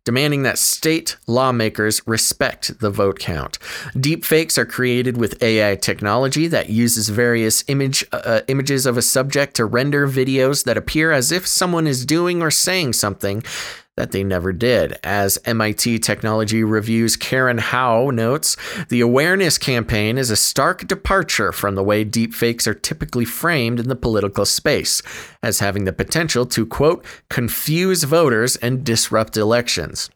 demanding that state lawmakers respect the vote count. Deepfakes are created with AI technology that uses various image uh, images of a subject to render videos that appear as if someone is doing or saying something that they never did. As MIT Technology Review's Karen Hao notes, the awareness campaign is a stark departure from the way deepfakes are typically framed in the political space, as having the potential to, quote, confuse voters and disrupt elections.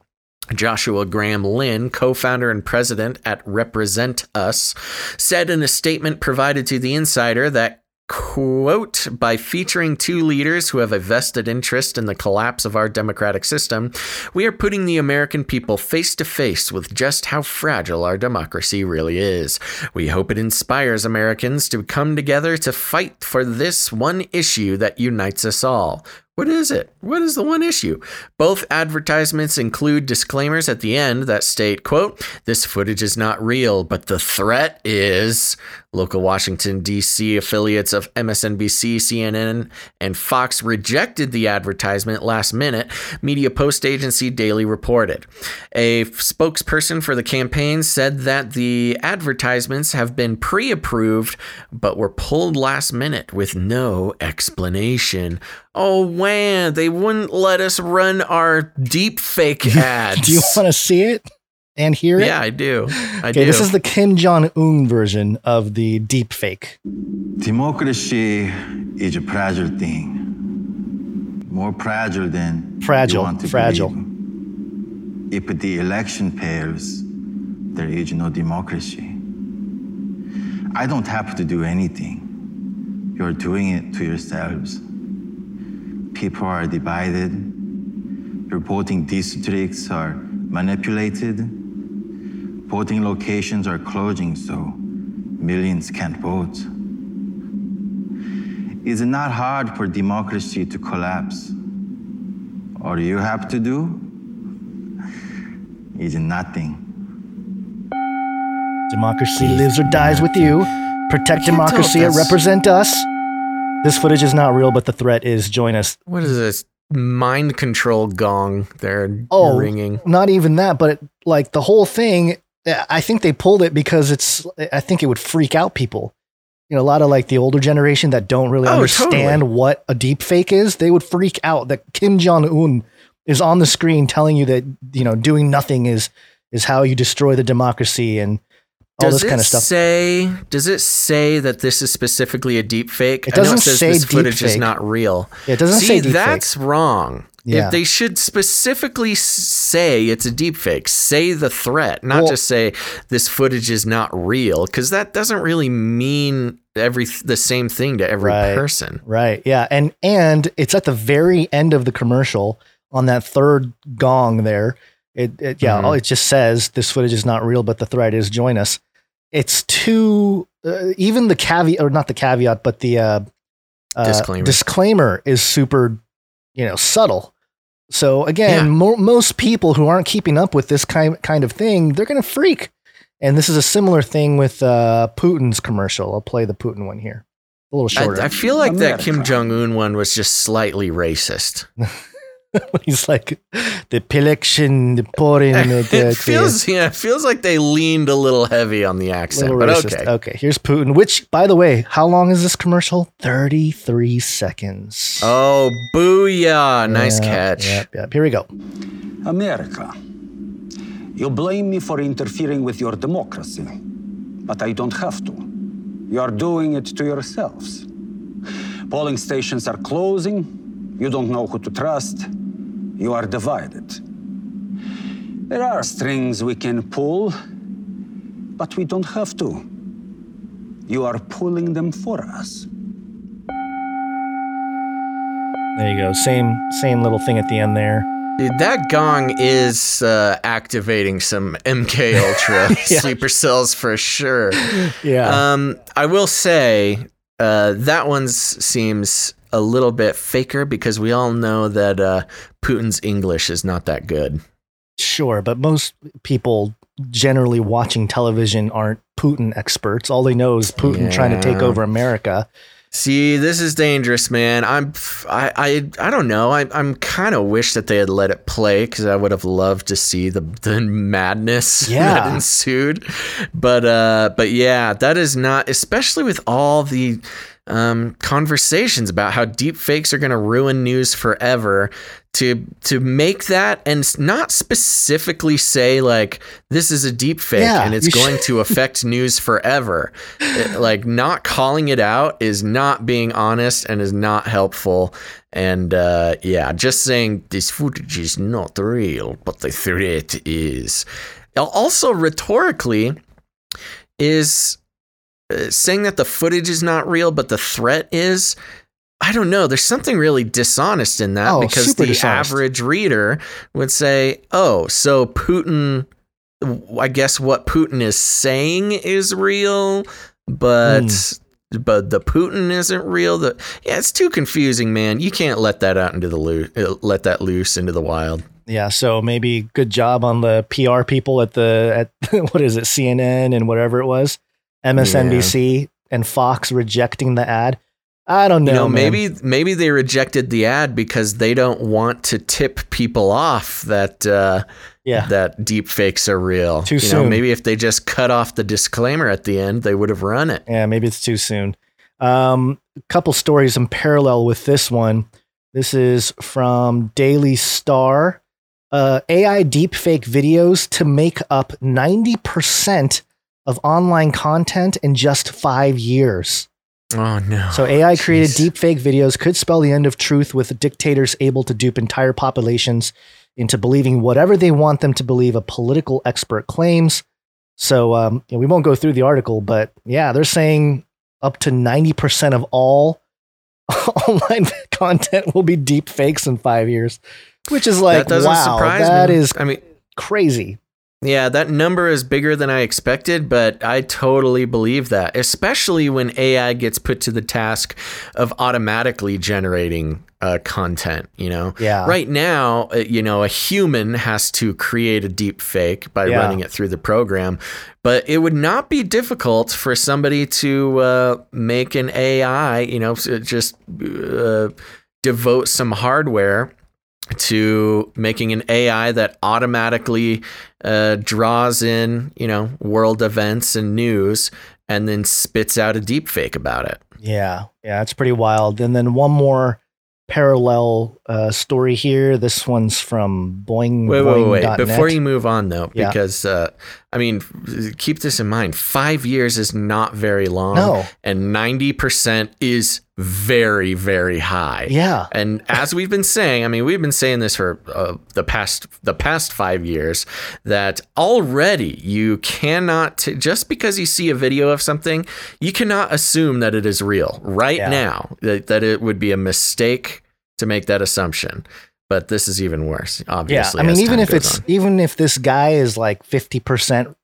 Joshua Graham Lynn, co founder and president at Represent Us, said in a statement provided to The Insider that quote by featuring two leaders who have a vested interest in the collapse of our democratic system we are putting the american people face to face with just how fragile our democracy really is. We hope it inspires americans to come together to fight for this one issue that unites us all what is it? What is the one issue? Both advertisements include disclaimers at the end that state, quote, this footage is not real, but the threat is. Local Washington, D.C. affiliates of MSNBC, CNN, and Fox rejected the advertisement last minute, media post agency Daily reported. A spokesperson for the campaign said that the advertisements have been pre approved, but were pulled last minute with no explanation. Oh, man, they wouldn't let us run our deep fake ads. do you want to see it and hear it? Yeah, I do. I okay, do. this is the Kim Jong Un version of the deep fake. Democracy is a fragile thing, more fragile than Fragile, you want to fragile. believe. If the election fails, there is no democracy. I don't have to do anything. You're doing it to yourselves. People are divided. Your voting districts are manipulated. Voting locations are closing, so millions can't vote. It's not hard for democracy to collapse. All you have to do is nothing. Democracy lives or dies with you. Protect democracy. that's- Represent us. This footage is not real, but the threat is join us. What is this mind control gong they're Oh, ringing? not even that, but it, like the whole thing. I think they pulled it because it's. I think it would freak out people. You know, a lot of like the older generation that don't really Oh, understand totally. what a deep fake is. They would freak out that Kim Jong Un is on the screen telling you that you know doing nothing is is how you destroy the democracy and all Does this kind it of stuff. say? Does it say that this is specifically a deep fake? It doesn't it says say this footage is not real. Yeah, it doesn't See, say deepfake. that's wrong. Yeah. If they should specifically say it's a deep fake, say the threat, not Well- just say this footage is not real, because that doesn't really mean every the same thing to every Right. person. Right. Yeah. And and it's at the very end of the commercial on that third gong there. It, it yeah, Mhm. all it just says this footage is not real, but the threat is join us. It's too uh, even the caveat or not the caveat, but the uh, uh, Disclaimer. disclaimer is super, you know, subtle. So again, mo- most people who aren't keeping up with this kind kind of thing, they're going to freak. And this is a similar thing with uh, Putin's commercial. I'll play the Putin one here. A little shorter. I, I feel like that Kim Jong Un one was just slightly racist. He's like the election, the pouring. The, it feels yeah, it feels like they leaned a little heavy on the accent, but racist. okay. Okay, here's Putin. Which, by the way, how long is this commercial? Thirty-three seconds. Oh, booyah! Nice Yep, catch. Yep, yep. Here we go. America. You blame me for interfering with your democracy, but I don't have to. You are doing it to yourselves. Polling stations are closing. You don't know who to trust. You are divided. There are strings we can pull, but we don't have to. You are pulling them for us. There you go. Same same little thing at the end there. Dude, that gong is uh, activating some MK Ultra Yeah. sleeper cells for sure. Yeah. Um, I will say uh, that one seems a little bit faker because we all know that uh, Putin's English is not that good. Sure, but most people generally watching television aren't Putin experts. All they know is Putin trying to take over America. See, this is dangerous, man. I'm, I, I, I don't know. I, I'm kind of wish that they had let it play because I would have loved to see the the madness Yeah. that ensued. But, uh, but yeah, that is not, especially with all the um, conversations about how deep fakes are going to ruin news forever. To to make that and not specifically say like this is a deep fake Yeah, and it's going should- to affect news forever. It- like not calling it out is not being honest and is not helpful. And uh, yeah, just saying this footage is not real, but the threat is. Also, rhetorically, is saying that the footage is not real, but the threat is. I don't know. There's something really dishonest in that Oh, because the dishonest. average reader would say, "Oh, so Putin I guess what Putin is saying is real, but Hmm. but the Putin isn't real. The yeah, it's too confusing, man. You can't let that out into the loo- uh, let that loose into the wild. Yeah, so maybe good job on the PR people at the at what is it CNN and whatever it was, MSNBC and Fox rejecting the ad. I don't know. You know, maybe maybe they rejected the ad because they don't want to tip people off that uh, Yeah. that deep fakes are real. Too you Know, soon. maybe if they just cut off the disclaimer at the end, they would have run it. Yeah, maybe it's too soon. Um, a couple stories in parallel with this one. This is from Daily Star. Uh, AI deepfake videos to make up 90% of online content in just five years. Oh no! So AI created deepfake videos could spell the end of truth with dictators able to dupe entire populations into believing whatever they want them to believe a political expert claims. So um, we won't go through the article, but yeah, they're saying up to 90% of all online content will be deep fakes in five years, which is like, that wow, that me. is I mean, crazy. Yeah, that number is bigger than I expected, but I totally believe that, especially when AI gets put to the task of automatically generating uh, content. You know, Yeah. Right now, uh, you know, a human has to create a deep fake by Yeah. running it through the program, but it would not be difficult for somebody to uh, make an AI. You know, just uh, devote some hardware to making an AI that automatically uh, draws in, you know, world events and news and then spits out a deep fake about it. Yeah, yeah, it's pretty wild. And then one more parallel uh, story here. This one's from Boing. Wait, wait, wait. Boing.net. Before you move on, though, Yeah. because uh, I mean, keep this in mind: five years is not very long, No. and ninety percent is very, very high. Yeah. And as we've been saying, I mean, we've been saying this for uh, the past the past five years that already you cannot t- just because you see a video of something, you cannot assume that it is real right Yeah. now. That, that it would be a mistake to make that assumption. But this is even worse. obviously. yeah, I mean, even if it's on. even if this guy is like fifty percent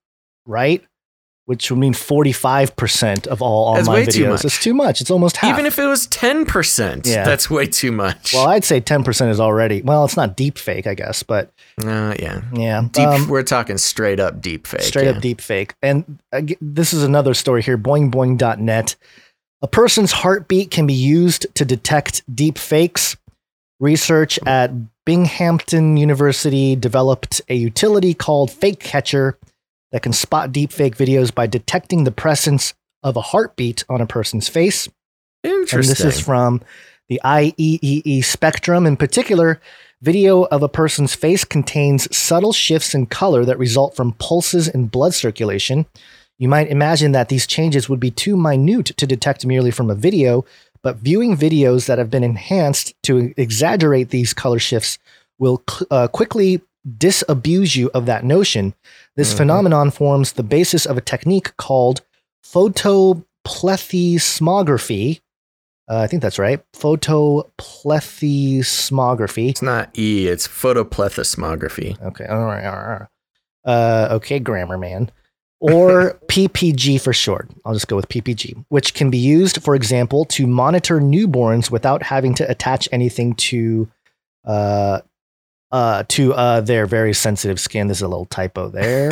right, which would mean 45% of all That's online way too videos. much. It's too much. It's almost half. Even if it was 10%, Yeah. that's way too much. well, I'd say 10% is already, well, it's not deep fake, I guess, but uh, yeah. yeah. Deep, um, we're talking straight up deep fake. straight yeah. up deep fake. And uh, this is another story here boingboing.net. A person's heartbeat can be used to detect deep fakes. Research at Binghamton University developed a utility called Fake Catcher that can spot deepfake videos by detecting the presence of a heartbeat on a person's face. Interesting. And this is from the IEEE spectrum. In particular, video of a person's face contains subtle shifts in color that result from pulses in blood circulation. You might imagine that these changes would be too minute to detect merely from a video, but viewing videos that have been enhanced to exaggerate these color shifts will uh, quickly disabuse you of that notion. This Mhm. phenomenon forms the basis of a technique called photoplethysmography. Uh, I think that's right. Photoplethysmography. It's not E, it's photoplethysmography. Okay. All right. All right. Uh, okay, grammar man. Or PPG for short. I'll just go with PPG, which can be used, for example, to monitor newborns without having to attach anything to uh, uh, to uh, their very sensitive skin. There's a little typo there.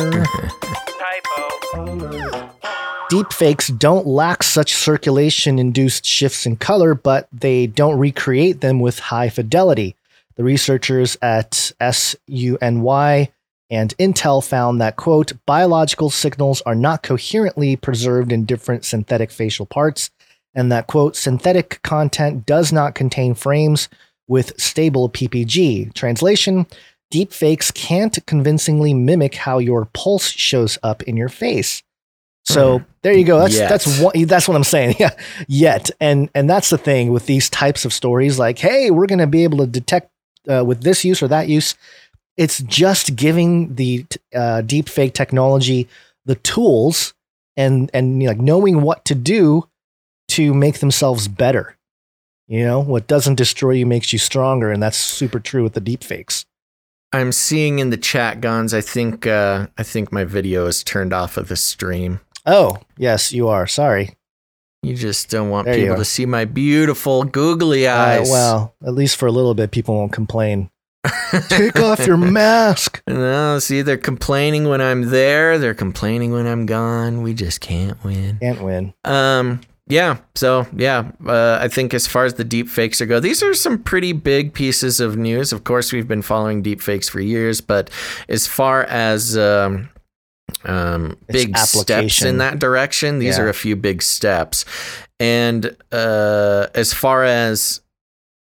Deep fakes don't lack such circulation induced shifts in color, but they don't recreate them with high fidelity. The researchers at SUNY and Intel found that, quote, biological signals are not coherently preserved in different synthetic facial parts, and that, quote, synthetic content does not contain frames with stable PPG. Translation Deepfakes can't convincingly mimic how your pulse shows up in your face. So there you go. That's Yet. that's one, that's what I'm saying. Yeah, yet, and and that's the thing with these types of stories. Like, hey, we're going to be able to detect uh, with this use or that use. It's just giving the uh, deep fake technology the tools and and like knowing what to do to make themselves better. You know, what doesn't destroy you makes you stronger, and that's super true with the deep fakes. I'm seeing in the chat, Gonz. I think uh, I think my video is turned off of the stream. Oh, yes, you are. Sorry. You just don't want There people to see my beautiful googly Uh, eyes. well, at least for a little bit, people won't complain. Take off your mask. No, see, they're complaining when I'm there. They're complaining when I'm gone. We just can't win. Can't win. Um, yeah. So yeah, uh, I think as far as the deep fakes go, these are some pretty big pieces of news. Of course, we've been following deep fakes for years, but as far as um, um, big steps in that direction, these Yeah. are a few big steps. And uh, as far as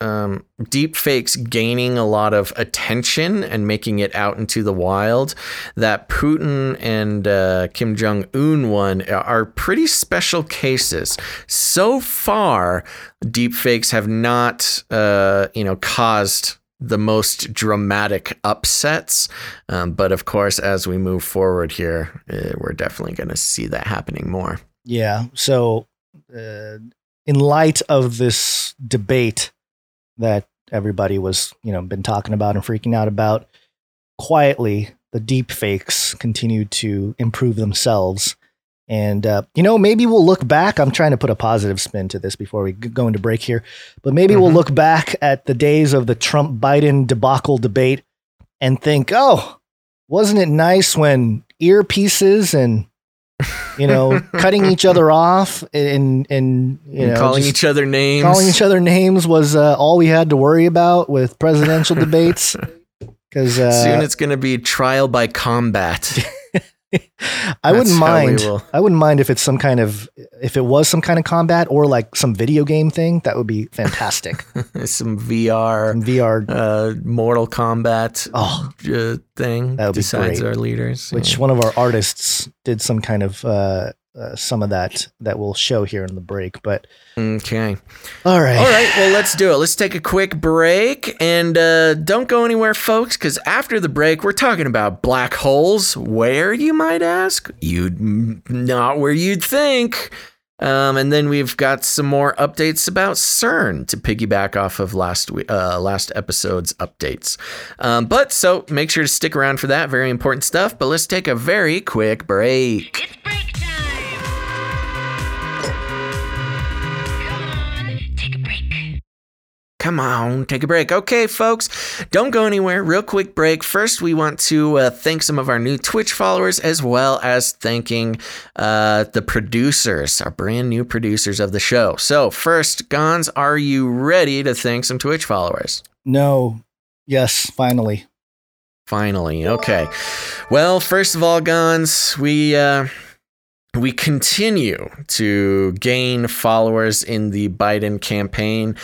um, deep fakes gaining a lot of attention and making it out into the wild, that Putin and uh, Kim Jong Un one are pretty special cases. So far, deep fakes have not, uh, you know, caused the most dramatic upsets. Um, but of course, as we move forward here, uh, we're definitely going to see that happening more. Yeah. So, uh, in light of this debate that everybody was, you know, been talking about and freaking out about, quietly the deep fakes continue to improve themselves. And, uh, you know, maybe we'll look back. I'm trying to put a positive spin to this before we go into break here, but maybe we'll look back at the days of the Trump Biden debacle debate and think, oh, wasn't it nice when earpieces and you know, cutting each other off and and you And know, calling each other names. calling each other names was uh, all we had to worry about with presidential debates. Because uh, Soon it's going to be trial by combat. I wouldn't That's how we mind. I wouldn't mind if it's some kind of if it was some kind of combat or like some video game thing. That would be fantastic. some VR, Some VR, uh, Mortal Kombat Oh. uh, thing That would be besides great. our leaders. which yeah. one of our artists did some kind of uh, uh, some of that that we'll show here in the break. But Okay. all right, All right, well, let's do it. Let's take a quick break and uh, don't go anywhere, folks, because after the break, we're talking about black holes. Where, you might ask? You'd not where you'd think. Um, and then we've got some more updates about CERN to piggyback off of last we- uh, last episode's updates. Um, but so make sure to stick around for that. Very important stuff. But let's take a very quick break. Come on, take a break. Okay, folks, don't go anywhere. Real quick break. First, we want to uh, thank some of our new Twitch followers as well as thanking uh, the producers, our brand new producers of the show. So, first, Gonz, are you ready to thank some Twitch followers? No. Yes, finally. Finally. Okay. Well, first of all, Gonz, we uh we continue to gain followers in the Biden campaign.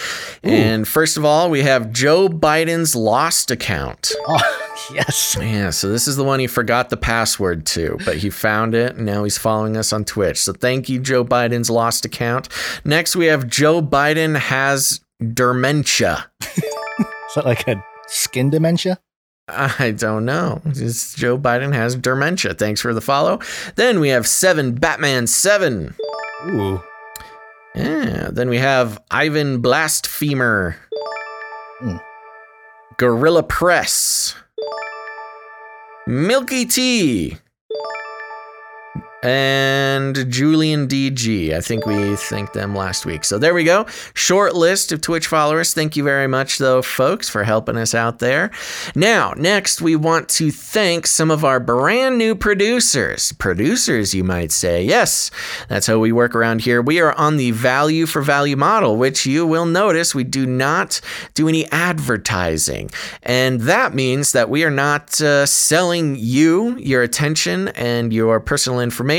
And first of all, we have Joe Biden's lost account. Oh, yes. Yeah, so this is the one he forgot the password to, but he found it and now he's following us on Twitch. So thank you, Joe Biden's lost account. Next, we have Joe Biden has dementia. Is that like a skin dementia? I don't know. Just Joe Biden has dementia. Thanks for the follow. Then we have seven Batman seven. Ooh. Yeah. Then we have Ivan Blasphemer. Hmm. Gorilla Press. Milky Tea. And Julian DG. I think we thanked them last week. So there we go. Short list of Twitch followers. Thank you very much, though, folks, for helping us out there. Now, next, we want to thank some of our brand new producers. Producers, you might say. Yes, that's how we work around here. We are on the value for value model, which you will notice we do not do any advertising. And that means that we are not uh, selling you your attention and your personal information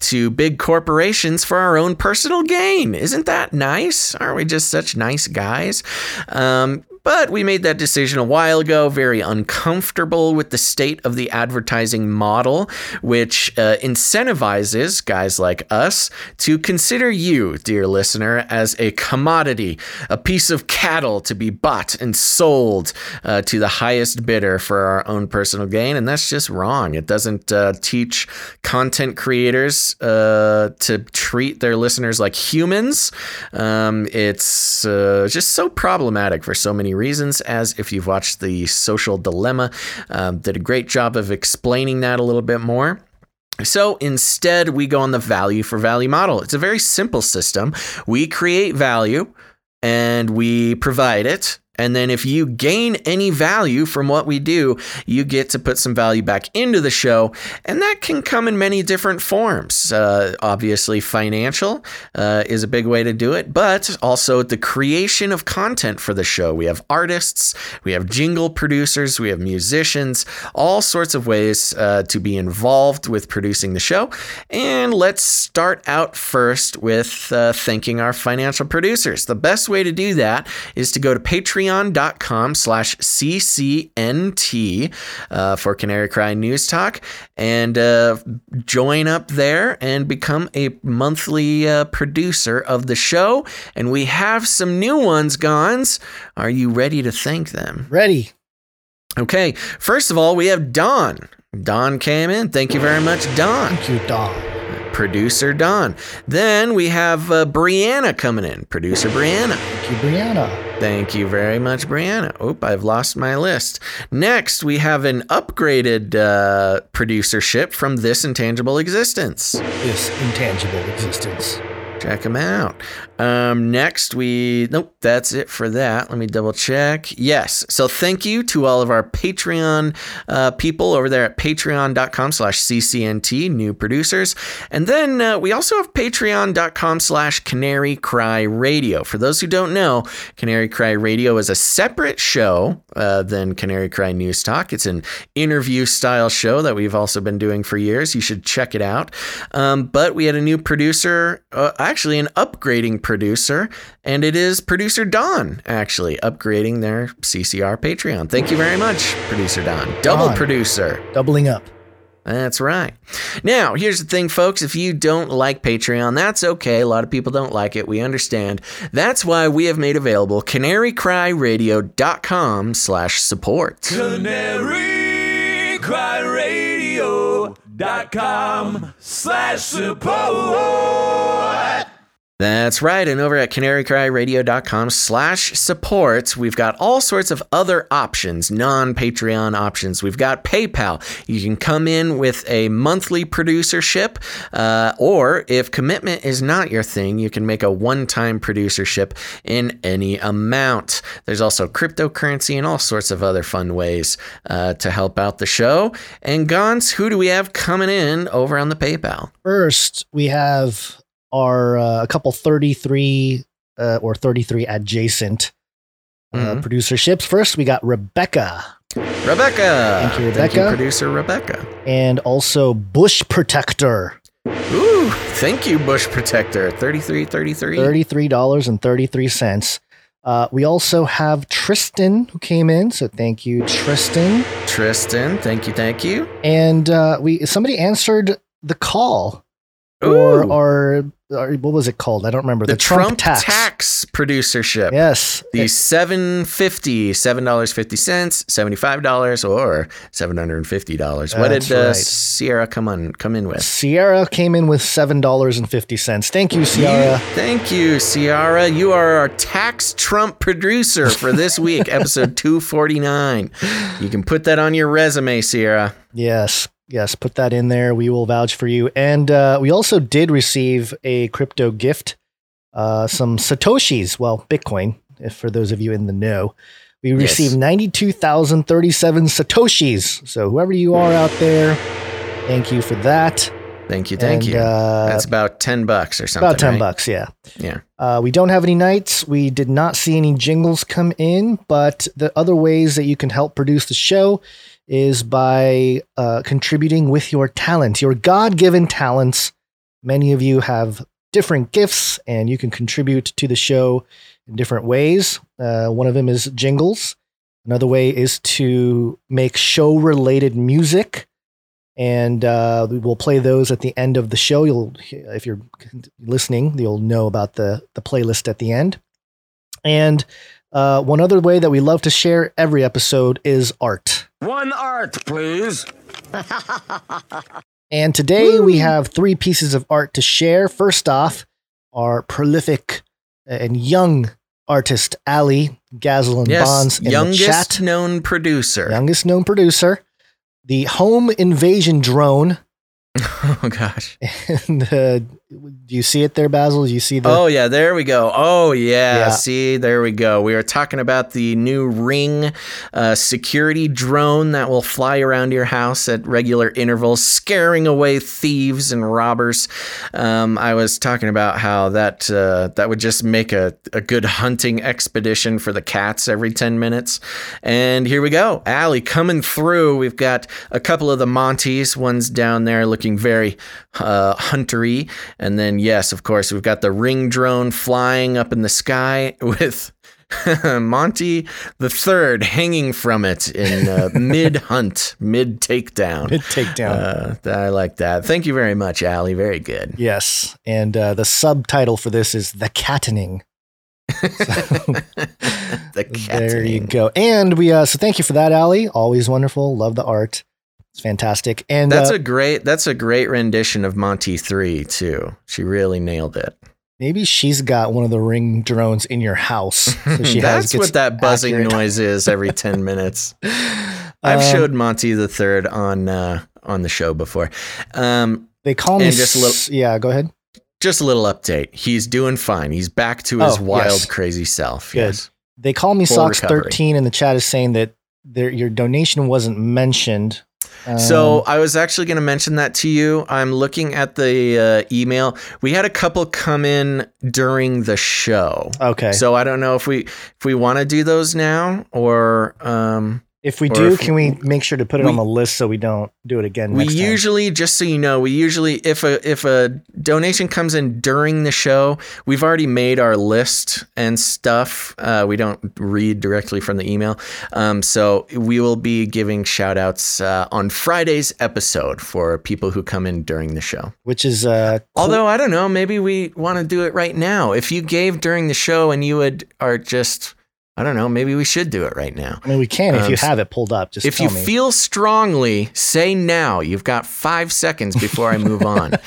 to big corporations for our own personal gain. Isn't that nice? Aren't we just such nice guys? Um, but we made that decision a while ago, very uncomfortable with the state of the advertising model, which uh, incentivizes guys like us to consider you, dear listener, as a commodity, a piece of cattle to be bought and sold uh, to the highest bidder for our own personal gain. And that's just wrong. It doesn't uh, teach content creators uh, to treat their listeners like humans. Um, it's uh, just so problematic for so many reasons, as if you've watched The Social Dilemma, um, did a great job of explaining that a little bit more. So instead, we go on the value for value model. It's a very simple system. We create value and we provide it. And then if you gain any value from what we do, you get to put some value back into the show. And that can come in many different forms. Uh, obviously, financial uh, is a big way to do it, but also the creation of content for the show. We have artists, we have jingle producers, we have musicians, all sorts of ways uh, to be involved with producing the show. And let's start out first with uh, thanking our financial producers. The best way to do that is to go to Patreon patreon.com slash ccnt uh, for canary cry news talk. And uh, join up there and become a monthly uh, producer of the show. And we have some new ones gonz are you ready to thank them? Ready. Okay. First of all we have don don came in. Thank you very much don thank you don producer Don. Then we have uh, Brianna coming in, producer Brianna. Thank you, Brianna. Thank you very much, Brianna. Oop, I've lost my list. Next, we have an upgraded uh, producership from This Intangible Existence. This Intangible Existence. Check them out. Um, next, we nope, that's it for that. Let me double check. Yes, so thank you to all of our Patreon uh, people over there at Patreon.com/slash CCNT new producers, and then uh, we also have Patreon.com/slash Canary Cry Radio. For those who don't know, Canary Cry Radio is a separate show uh, than Canary Cry News Talk. It's an interview style show that we've also been doing for years. You should check it out. Um, but we had a new producer, uh, actually an upgrading producer, and it is producer Don actually upgrading their CCR Patreon. Thank you very much, producer Don. Double Don. producer. Doubling up. That's right. Now, here's the thing, folks. If you don't like Patreon, that's okay. A lot of people don't like it. We understand. That's why we have made available canarycryradio.com slash support. CanaryCryRadio.com slash support. That's right. And over at canarycryradio.com slash support, we've got all sorts of other options, non-Patreon options. We've got PayPal. You can come in with a monthly producership, uh, or if commitment is not your thing, you can make a one-time producership in any amount. There's also cryptocurrency and all sorts of other fun ways uh, to help out the show. And Gonz, who do we have coming in over on the PayPal? First, we have our uh, a couple 33 uh, or 33 adjacent uh, Mhm. producerships. First, we got Rebecca Rebecca. Thank you, Thank you, Rebecca. producer Rebecca. and also Bush Protector. Ooh, thank you, Bush Protector. 3333. $33.33. Uh, we also have Tristan who came in, so thank you, Tristan. Tristan, thank you, thank you. And uh, we somebody answered the call or our, what was it called? I don't remember. The, The, Trump, tax. tax. producership. Yes. The seven fifty, seven dollars fifty cents, seventy five dollars, or seven hundred and fifty dollars. What did uh, right. Sierra come on come in with? Sierra came in with seven dollars and fifty cents. Thank you, Sierra. Thank you, Sierra. You are our tax Trump producer for this week, episode 249. You can put that on your resume, Sierra. Yes, yes, put that in there. We will vouch for you. And uh, we also did receive a crypto gift, uh, some Satoshis, well, Bitcoin, if for those of you in the know. We Yes. received 92,037 Satoshis. So whoever you are out there, thank you for that. Thank you, thank And, you. uh, That's about 10 bucks or something. About 10 right? bucks, yeah. Yeah. Uh, we don't have any nights. We did not see any jingles come in, but the other ways that you can help produce the show is by uh, contributing with your talent, your God given talents. Many of you have different gifts, and you can contribute to the show in different ways. Uh, one of them is jingles. Another way is to make show related music and uh, we will play those at the end of the show. You'll, if you're listening, you'll know about the the playlist at the end. And uh, one other way that we love to share every episode is art. One art, please. And today we have three pieces of art to share. First off, our prolific and young artist Ali Gazlin Yes, Bonds in the youngest chat, known producer. youngest known producer, the home invasion drone. Oh gosh. And uh, do you see it there, Basil? Do you see the? Oh yeah, there we go. Oh yeah, Yeah. see, there we go. We are talking about the new Ring uh, security drone that will fly around your house at regular intervals, scaring away thieves and robbers. Um, I was talking about how that uh, that would just make a, a good hunting expedition for the cats every ten minutes. And here we go, Allie coming through. We've got a couple of the Monties. One's down there looking very uh, huntery, and then yes, of course, we've got the ring drone flying up in the sky with. Monty the third hanging from it in uh, mid hunt, mid takedown. Mid takedown. Uh, I like that. Thank you very much, Allie. Very good. Yes, and uh, the subtitle for this is "The Cattening." The There you go. And we uh, so thank you for that, Ali. Always wonderful. Love the art. It's fantastic. And That's uh, a great. That's a great rendition of Monty Three too. She really nailed it. maybe she's got one of the ring drones in your house. So she has That's gets what that buzzing accurate- noise is every ten minutes. I've Um, showed Monty the Third on uh, on the show before. Um, They call me just a little- Yeah, go ahead. just a little update. He's doing fine. He's back to his Oh, wild, yes. crazy self. Good. Yes. They call me Full Socks recovery. thirteen, and the chat is saying that their your donation wasn't mentioned. So Um, I was actually going to mention that to you. I'm looking at the uh, email. We had a couple come in during the show. okay. So I don't know if we if we want to do those now or um, if we or do, if- can we make sure to put it we- on the list so we don't do it again? we next time? usually just so you know we usually if a if a donation comes in during the show we've already made our list and stuff uh, we don't read directly from the email um, so we will be giving shout outs uh, on friday's episode for people who come in during the show which is uh, cool- although i don't know maybe we want to do it right now if you gave during the show and you would are just i don't know maybe we should do it right now I mean, we can if um, you have it pulled up. Just if you me. feel strongly, say now. You've got five seconds before I move on.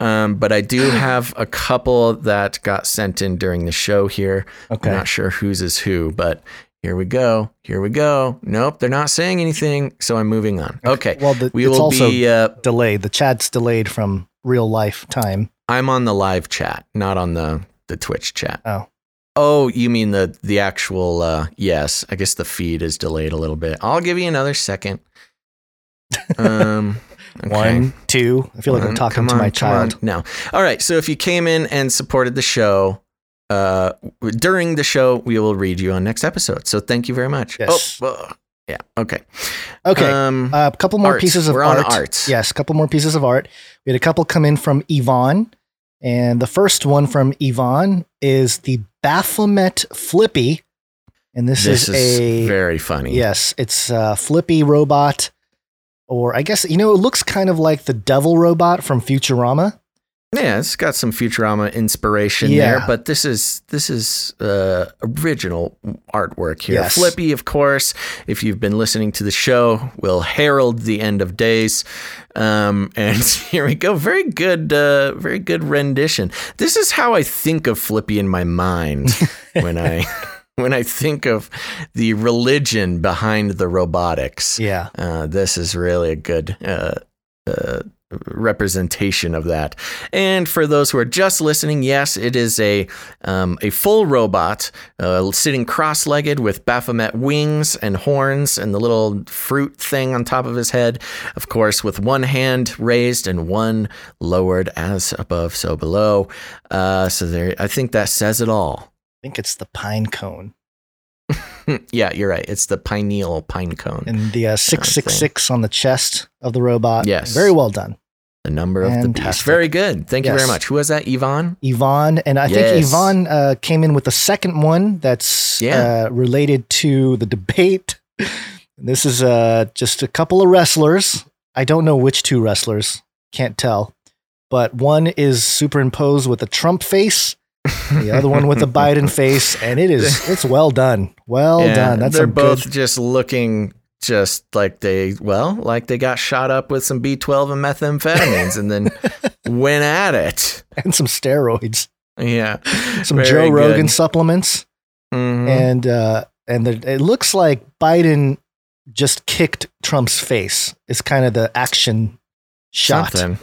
Um, but I do have a couple that got sent in during the show here. Okay. I'm not sure whose is who, but here we go. Here we go. Nope, they're not saying anything, so I'm moving on. Okay. Well, the, we it's will also be. Uh, delayed. The chat's delayed from real life time. I'm on the live chat, not on the the Twitch chat. Oh. Oh, you mean the the actual? Uh, yes, I guess the feed is delayed a little bit. I'll give you another second. Um, okay. One, two. I feel like I'm talking to on, my child. No. All right. So if you came in and supported the show, uh, during the show, we will read you on next episode. So thank you very much. Yes. Oh, uh, yeah. Okay. Okay. Um, a couple more arts. pieces of We're art. arts. Yes, a couple more pieces of art. We had a couple come in from Yvonne. And the first one from Yvonne is the Baphomet Flippy. And this, this is, is a very funny. Yes, it's a Flippy robot. Or I guess, you know, it looks kind of like the devil robot from Futurama. Yeah, it's got some Futurama inspiration Yeah. there, but this is this is uh, original artwork here. Yes. Flippy, of course, if you've been listening to the show, will herald the end of days. Um, and here we go. Very good, uh, very good rendition. This is how I think of Flippy in my mind when I when I think of the religion behind the robotics. Yeah. Uh, this is really a good uh, uh, representation of that. And for those who are just listening, yes, it is a um, a full robot uh, sitting cross-legged with Baphomet wings and horns and the little fruit thing on top of his head. Of course, with one hand raised and one lowered, as above, so below. Uh, so there, I think that says it all. I think it's the pine cone. Yeah, you're right. It's the pineal pine cone. And the uh, 666 on the chest of the robot. Yes. Very well done. The number of the beast. Very good. Thank you very much. Who was that? Yvonne? Yvonne, and I think Yes. Yvonne uh, came in with the second one that's Yeah. uh, related to the debate. This is uh, just a couple of wrestlers. I don't know which two wrestlers, can't tell, but one is superimposed with a Trump face, the other one with the Biden face, and it is it's well done, well Yeah, done. That's they're both good. just looking just like they well, like they got shot up with some B12 and methamphetamines and then went at it. and some steroids, Yeah. some Very Joe Rogan good. supplements. Mhm. and uh, and the, it looks like Biden just kicked Trump's face. It's kind of the action shot. Something.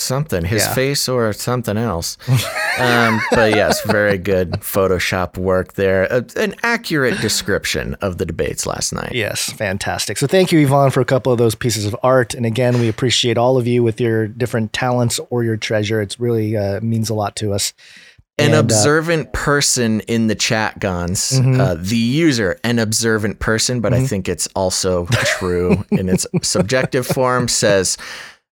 Something. His Yeah. face or something else. um, but yes, very good Photoshop work there. A, an accurate description of the debates last night. Yes, fantastic. So thank you, Yvonne, for a couple of those pieces of art. And again, we appreciate all of you with your different talents or your treasure. It's really uh, means a lot to us. An And, uh, observant person in the chat, Gonz. Mhm. Uh, the user, an observant person, but I Mhm. think it's also true in its subjective form, says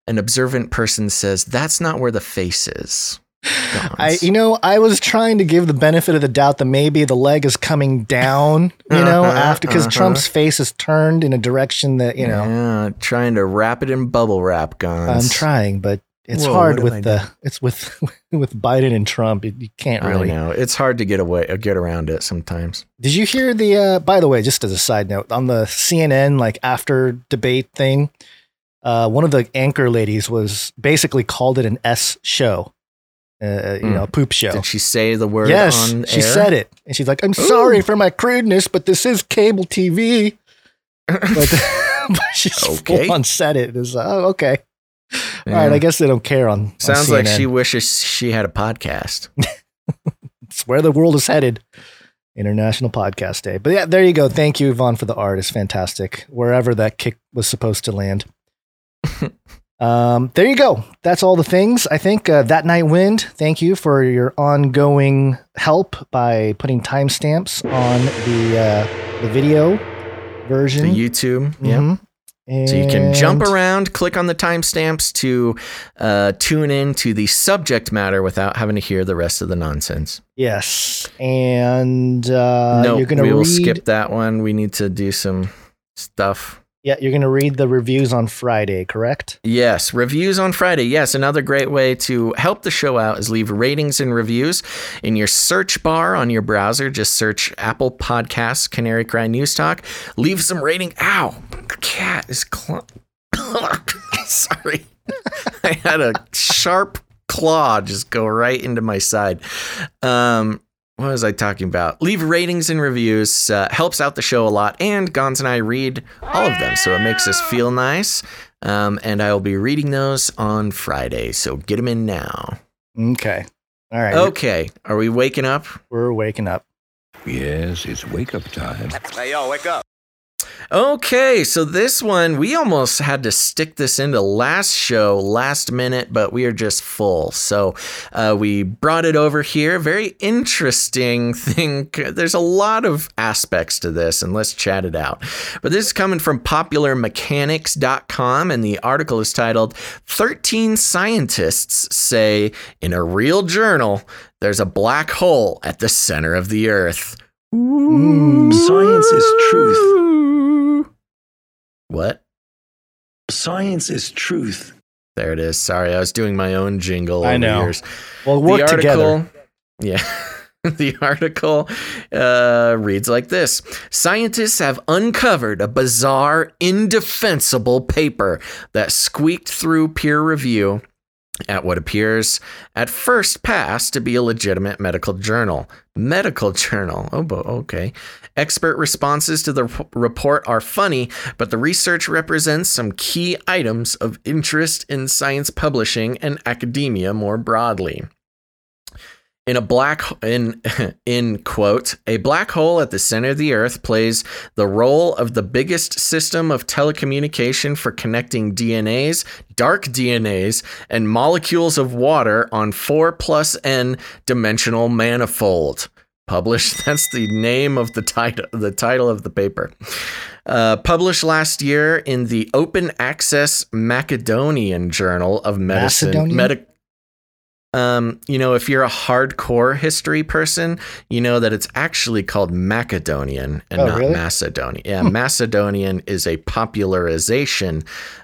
an observant person says that's not where the face is. I, you know, I was trying to give the benefit of the doubt that maybe the leg is coming down, you know, Uh-huh, after because uh-huh. Trump's face is turned in a direction that you know. Yeah, trying to wrap it in bubble wrap, Gonz. I'm trying, but it's Whoa, hard with the it's with with Biden and Trump. You you can't really. I know it's hard to get away, uh, get around it sometimes. Did you hear the? Uh, by the way, just as a side note, on the CNN like after debate thing, uh, one of the anchor ladies was basically called it an S show, uh, you Mm. know, a poop show. Did she say the word yes, on she air? said it, and she's like, "I'm sorry for my crudeness, but this is cable TV." but, she's Okay. full on said it. It's like, oh, okay. All right, I guess they don't care on. on Sounds like she wishes she had a podcast. It's where the world is headed. International Podcast Day. But yeah, there you go. Thank you, Yvonne, for the art. It's fantastic. Wherever that kick was supposed to land. Um, there you go. That's all the things. I think uh, that night wind. Thank you for your ongoing help by putting timestamps on the uh, the video version. The YouTube. Yeah. Mhm. So you can jump around, click on the timestamps to uh, tune in to the subject matter without having to hear the rest of the nonsense. Yes, and uh, no, you're gonna we read. will skip that one. We need to do some stuff. Yeah, you're gonna read the reviews on Friday, correct? Yes, reviews on Friday. Yes, another great way to help the show out is leave ratings and reviews in your search bar on your browser. Just search Apple Podcasts, Canary Cry News Talk. Leave some rating. Ow, cat is cl- sorry. I had a sharp claw just go right into my side. Um, what was I talking about? Leave ratings and reviews. Uh, helps out the show a lot. And Gonz and I read all of them, so it makes us feel nice. Um, and I will be reading those on Friday, so get them in now. Okay. All right. Okay. Are we waking up? We're waking up. Yes, it's wake up time. Hey, yo, wake up. Okay, so this one, we almost had to stick this into last show, last minute, but we are just full. So uh, we brought it over here. Very interesting thing. There's a lot of aspects to this, and let's chat it out. But this is coming from popularmechanics.com, and the article is titled 13 Scientists Say in a Real Journal There's a Black Hole at the Center of the Earth. Science is truth. What? Science is truth. There it is. Sorry, I was doing my own jingle. I over know. Yours. Well, work together. Yeah. the article uh, reads like this Scientists have uncovered a bizarre, indefensible paper that squeaked through peer review at what appears at first pass to be a legitimate medical journal. Medical journal. Oh, okay. Expert responses to the report are funny, but the research represents some key items of interest in science publishing and academia more broadly. In a black in in quote, a black hole at the center of the earth plays the role of the biggest system of telecommunication for connecting DNAs, dark DNAs, and molecules of water on 4 plus n dimensional manifold. Published, that's the name of the title the title of the paper. Uh, published last year in the Open Access Macedonian Journal of Medicine. Macedonian? Medic um, you know, if you're a hardcore history person, you know that it's actually called Macedonian and Oh, not really? Macedonian. Yeah, Macedonian is a popularization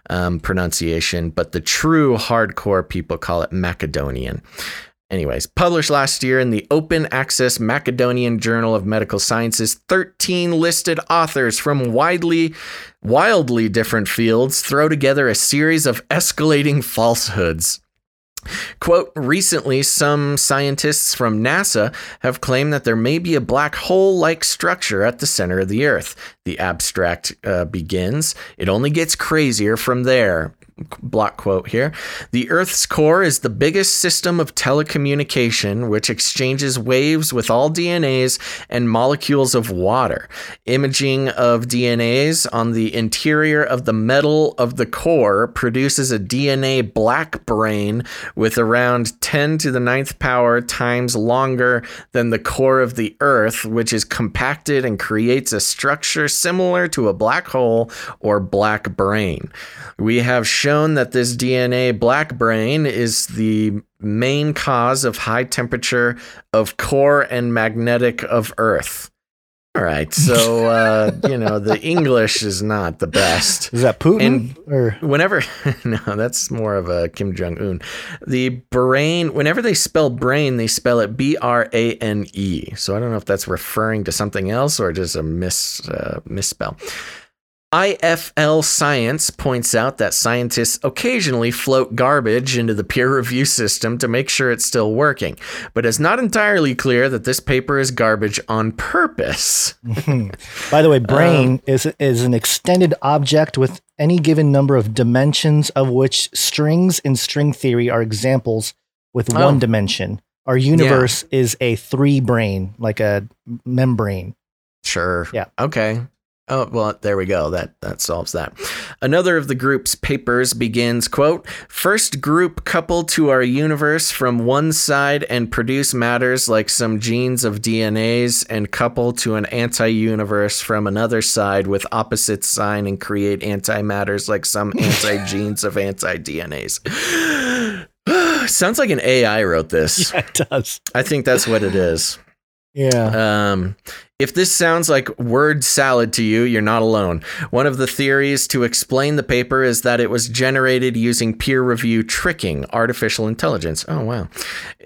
um, pronunciation, but the true hardcore people call it Macedonian. Anyways, published last year in the Open Access Macedonian Journal of Medical Sciences, 13 listed authors from widely, wildly different fields throw together a series of escalating falsehoods. Quote, recently, some scientists from NASA have claimed that there may be a black hole like structure at the center of the Earth. The abstract uh, begins. It only gets crazier from there. Block quote here. The Earth's core is the biggest system of telecommunication, which exchanges waves with all DNAs and molecules of water. Imaging of DNAs on the interior of the metal of the core produces a DNA black brane with around 10 to the ninth power times longer than the core of the Earth, which is compacted and creates a structure similar to a black hole or black brane. We have shown that this DNA black brane is the main cause of high temperature of core and magnetic of Earth. All right, so uh, you know the English is not the best. Is that Putin? And or whenever no, that's more of a Kim Jong Un. The brain, whenever they spell brain, they spell it B R A N E. So I don't know if that's referring to something else or just a mis uh, misspell. IFL Science points out that scientists occasionally float garbage into the peer review system to make sure it's still working, but it's not entirely clear that this paper is garbage on purpose. By the way, Um, brane is is an extended object with any given number of dimensions of which strings in string theory are examples with Oh. one dimension. Our universe is a three brane, like a membrane. Sure. Yeah. Okay. Oh, well, there we go. That that solves that. Another of the group's papers begins, quote, first group couple to our universe from one side and produce matters like some genes of DNAs and couple to an anti-universe from another side with opposite sign and create antimatters like some anti-genes of anti-DNAs." Sounds like an AI wrote this. Yeah, it does. I think that's what it is. Yeah. Um, If this sounds like word salad to you, you're not alone. One of the theories to explain the paper is that it was generated using peer review tricking, artificial intelligence. Oh, wow.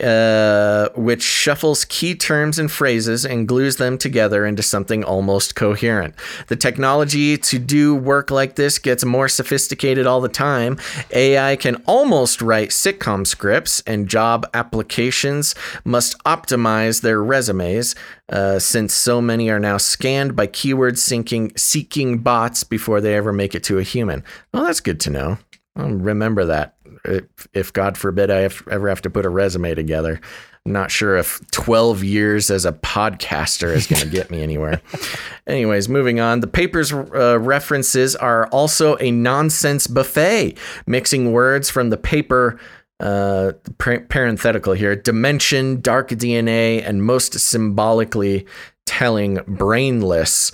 Uh, which shuffles key terms and phrases and glues them together into something almost coherent. The technology to do work like this gets more sophisticated all the time. AI can almost write sitcom scripts, and job applications must optimize their resumes uh, since so many are now scanned by keyword syncing, seeking bots before they ever make it to a human. Well, that's good to know. I'll remember that if, if God forbid I have, ever have to put a resume together. I'm not sure if 12 years as a podcaster is going to get me anywhere. Anyways, moving on. The paper's uh, references are also a nonsense buffet, mixing words from the paper uh, parenthetical here dimension, dark DNA, and most symbolically telling, brainless,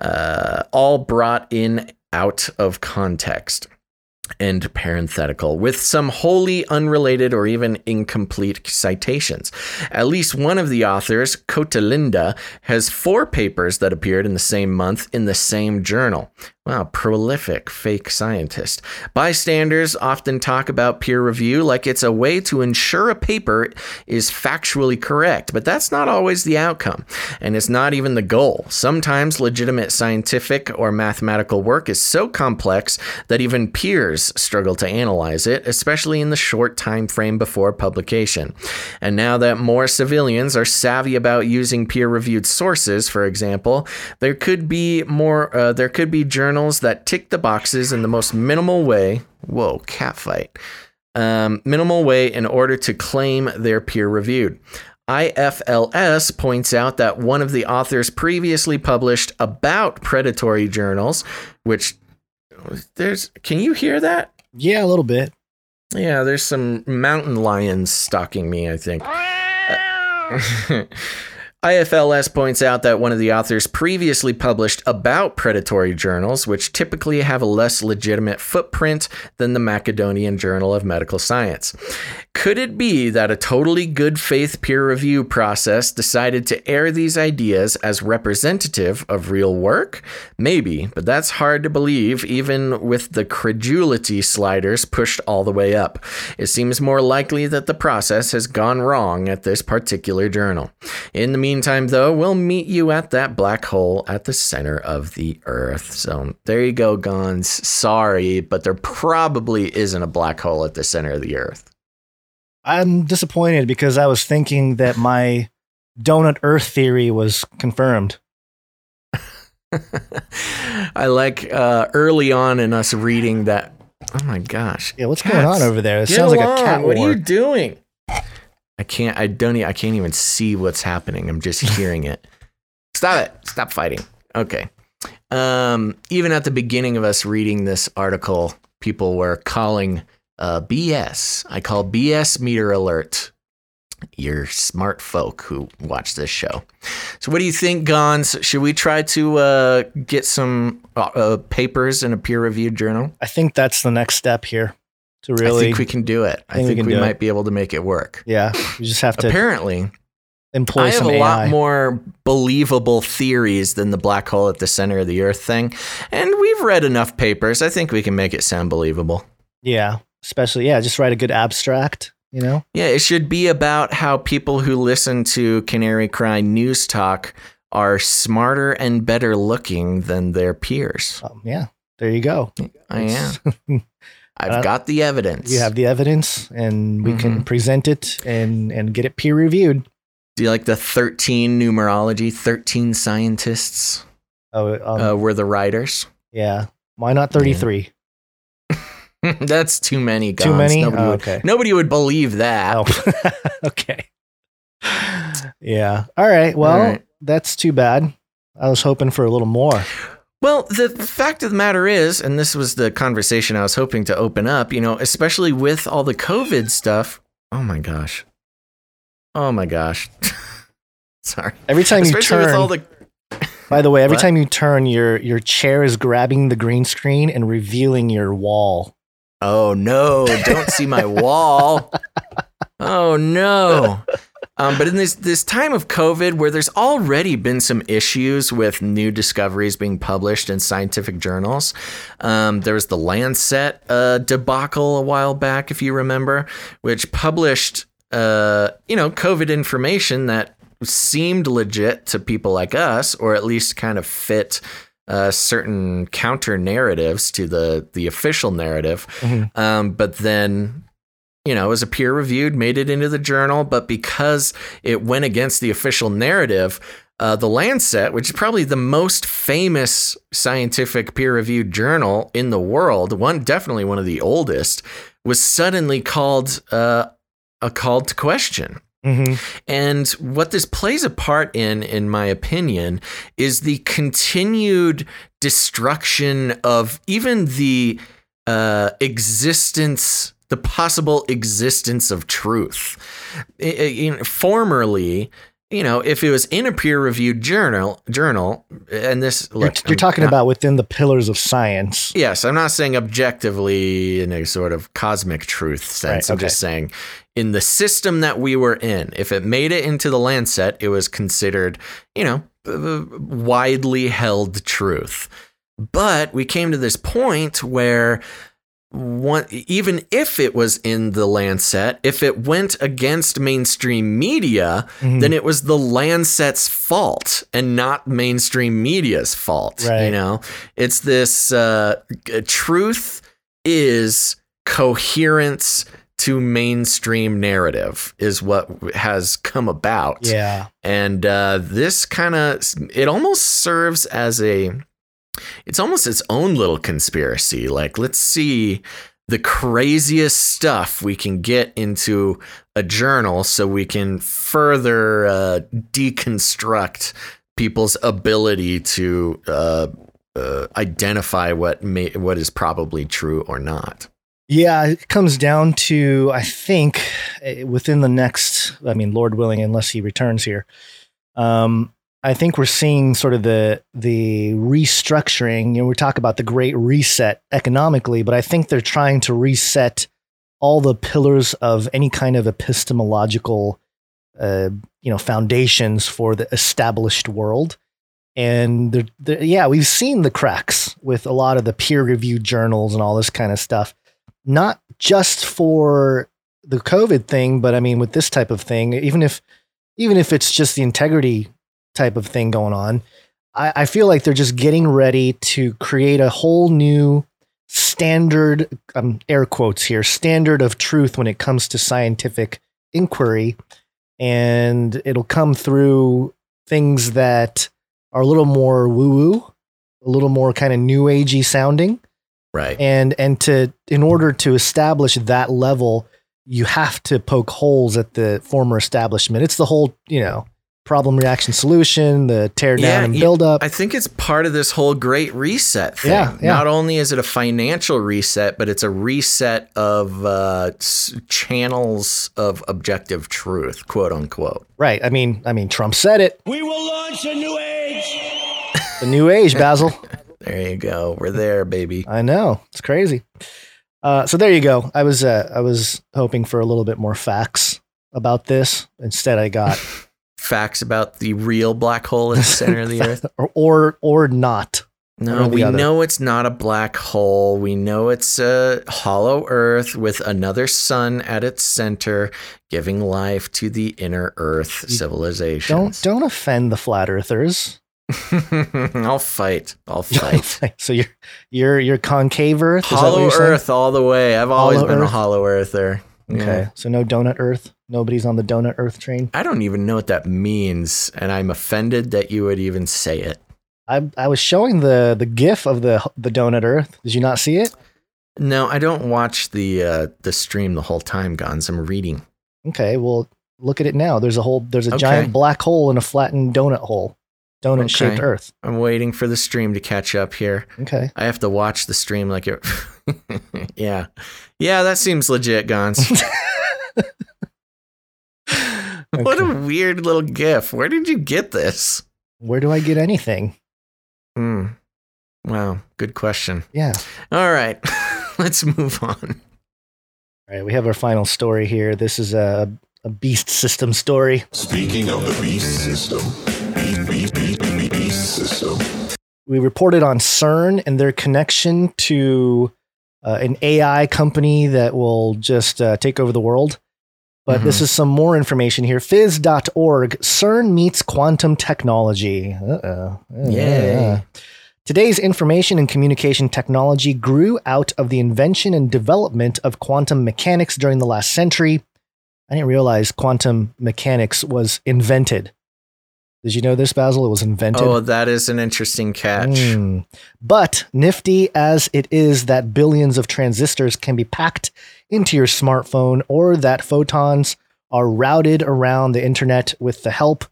uh, all brought in out of context. End parenthetical, with some wholly unrelated or even incomplete citations. At least one of the authors, Cotalinda, has four papers that appeared in the same month in the same journal. Wow, prolific fake scientist. Bystanders often talk about peer review like it's a way to ensure a paper is factually correct, but that's not always the outcome, and it's not even the goal. Sometimes legitimate scientific or mathematical work is so complex that even peers struggle to analyze it, especially in the short time frame before publication. And now that more civilians are savvy about using peer-reviewed sources, for example, there could be more uh, there could be journals that tick the boxes in the most minimal way. Whoa, catfight. Um, minimal way in order to claim they're peer reviewed. IFLS points out that one of the authors previously published about predatory journals, which there's, can you hear that? Yeah, a little bit. Yeah, there's some mountain lions stalking me, I think. Uh, IFLS points out that one of the authors previously published about predatory journals, which typically have a less legitimate footprint than the Macedonian Journal of Medical Science. Could it be that a totally good faith peer review process decided to air these ideas as representative of real work? Maybe, but that's hard to believe even with the credulity sliders pushed all the way up. It seems more likely that the process has gone wrong at this particular journal. In the meantime, though, we'll meet you at that black hole at the center of the Earth. So there you go, Gonz. Sorry, but there probably isn't a black hole at the center of the Earth. I'm disappointed because I was thinking that my donut Earth theory was confirmed. I like uh, early on in us reading that. Oh my gosh! Yeah, what's Cats, going on over there? It get sounds like a along. cat What are you doing? I can't. I don't. I can't even see what's happening. I'm just hearing it. Stop it! Stop fighting. Okay. Um, even at the beginning of us reading this article, people were calling uh, BS. I call BS meter alert. You're smart folk who watch this show. So, what do you think, Gonz? Should we try to uh, get some uh, uh, papers in a peer-reviewed journal? I think that's the next step here to I think we can do it. I think we think can we, do it. might be able to make it work. yeah, we just have to Apparently, employ I have a AI. lot more believable theories than the black hole at the center of the Earth thing, and we've read enough papers. I think we can make it sound believable. Yeah, especially yeah, just write a good abstract. You know, Yeah, it should be about how people who listen to Canary Cry News Talk are smarter and better looking than their peers. um, yeah. There you go. I am. I've Uh, got the evidence. you have the evidence, and we can present it and and get it peer reviewed. Do you like the 13 numerology? 13 scientists Oh, um, uh, were the writers. yeah. Why not thirty three? That's too many. Too many? Nobody, Oh, would, okay. nobody would believe that. Oh, okay. Yeah. All right. Well, All right. that's too bad. I was hoping for a little more. Well, the fact of the matter is, and this was the conversation I was hoping to open up, you know, especially with all the COVID stuff. Oh my gosh. Oh my gosh. Sorry. Every time you Especially with turn, all the by the way, every What? time you turn, your your chair is grabbing the green screen and revealing your wall. Oh no, don't see my wall. Oh no. Um, but in this this time of COVID, where there's already been some issues with new discoveries being published in scientific journals, um, there was the Lancet uh, debacle a while back, if you remember, which published uh, you know COVID information that seemed legit to people like us, or at least kind of fit uh, certain counter narratives to the the official narrative. Mhm. Um, but then, you know, it was a peer reviewed, made it into the journal, but because it went against the official narrative. Uh, the Lancet, which is probably the most famous scientific peer reviewed journal in the world, one definitely one of the oldest, was suddenly called uh, a called to question. Mm-hmm. And what this plays a part in, in my opinion, is the continued destruction of even the uh, existence, the possible existence of truth. I- I- in- formerly, you know, if it was in a peer-reviewed journal, journal, and this You're, you're talking not- about within the pillars of science. Yes, I'm not saying objectively in a sort of cosmic truth sense. Right, I'm just saying in the system that we were in, if it made it into the Lancet, it was considered, you know, uh, widely held truth. But we came to this point where one, even if it was in the Lancet, if it went against mainstream media, Mhm. then it was the Lancet's fault and not mainstream media's fault. You know, it's this uh, truth is coherence to mainstream narrative is what has come about. Yeah. And uh, this kind of it almost serves as a it's almost its own little conspiracy. Like, let's see the craziest stuff we can get into a journal so we can further uh, deconstruct people's ability to uh, uh, identify what may, what is probably true or not. Yeah, it comes down to I think eh, within the next, I mean, Lord willing, unless he returns here, um, I think we're seeing sort of the the restructuring. You know, we talk about the Great Reset economically, but I think they're trying to reset all the pillars of any kind of epistemological, uh, you know, foundations for the established world. And they're, they're- yeah, we've seen the cracks with a lot of the peer-reviewed journals and all this kind of stuff not just for the COVID thing, but I mean with this type of thing, even if even if it's just the integrity type of thing going on, I, I feel like they're just getting ready to create a whole new standard, um, air quotes here, standard of truth when it comes to scientific inquiry, and it'll come through things that are a little more woo woo, a little more kind of new agey sounding. Right. and and to in order to establish that level you have to poke holes at the former establishment. It's the whole you know problem reaction solution the tear down and build up I think it's part of this whole great reset thing. Yeah, yeah. Not only is it a financial reset, but it's a reset of uh, channels of objective truth, quote unquote. right i mean i mean trump said it We will launch a new age. the new age basil There you go. We're there, baby. i know it's crazy uh, so there you go i was uh, i was hoping for a little bit more facts about this instead i got Facts about the real black hole in the center of the earth. or or, or not No, or we other. know it's not a black hole. We know it's a hollow Earth with another sun at its center, giving life to the inner Earth civilization. don't don't offend the flat earthers I'll fight. I'll fight. so you're you're you're concave earth Is that what hollow? Earth all the way. I've always Hollow been a hollow Earther. Okay, Yeah. so no donut Earth. Nobody's on the donut Earth train. I don't even know what that means, and I'm offended that you would even say it. I I was showing the the GIF of the the donut Earth. Did you not see it? No, I don't watch the uh, the stream the whole time, Gonz. I'm reading. Okay, well look at it now. There's a whole there's a Okay. giant black hole and a flattened donut hole, donut shaped Okay. Earth. I'm waiting for the stream to catch up here. Okay. I have to watch the stream like it. yeah, yeah, that seems legit, Gonz. What a weird little gif. Where did you get this? Where do I get anything? Hmm. Wow, good question. Yeah. All right, let's move on. All right, we have our final story here. This is a a beast system story. Speaking of the beast system, beast, beast, beast, system. We reported on CERN and their connection to uh, an AI company that will just uh, take over the world. But this Mhm. is some more information here. Phys.org, CERN meets quantum technology. Uh-oh. Yay. Today's information and communication technology grew out of the invention and development of quantum mechanics during the last century. I didn't realize quantum mechanics was invented. Did you know this, Basil? It was invented. Oh, that is an interesting catch. Mm. But nifty as it is that billions of transistors can be packed into your smartphone or that photons are routed around the internet with the help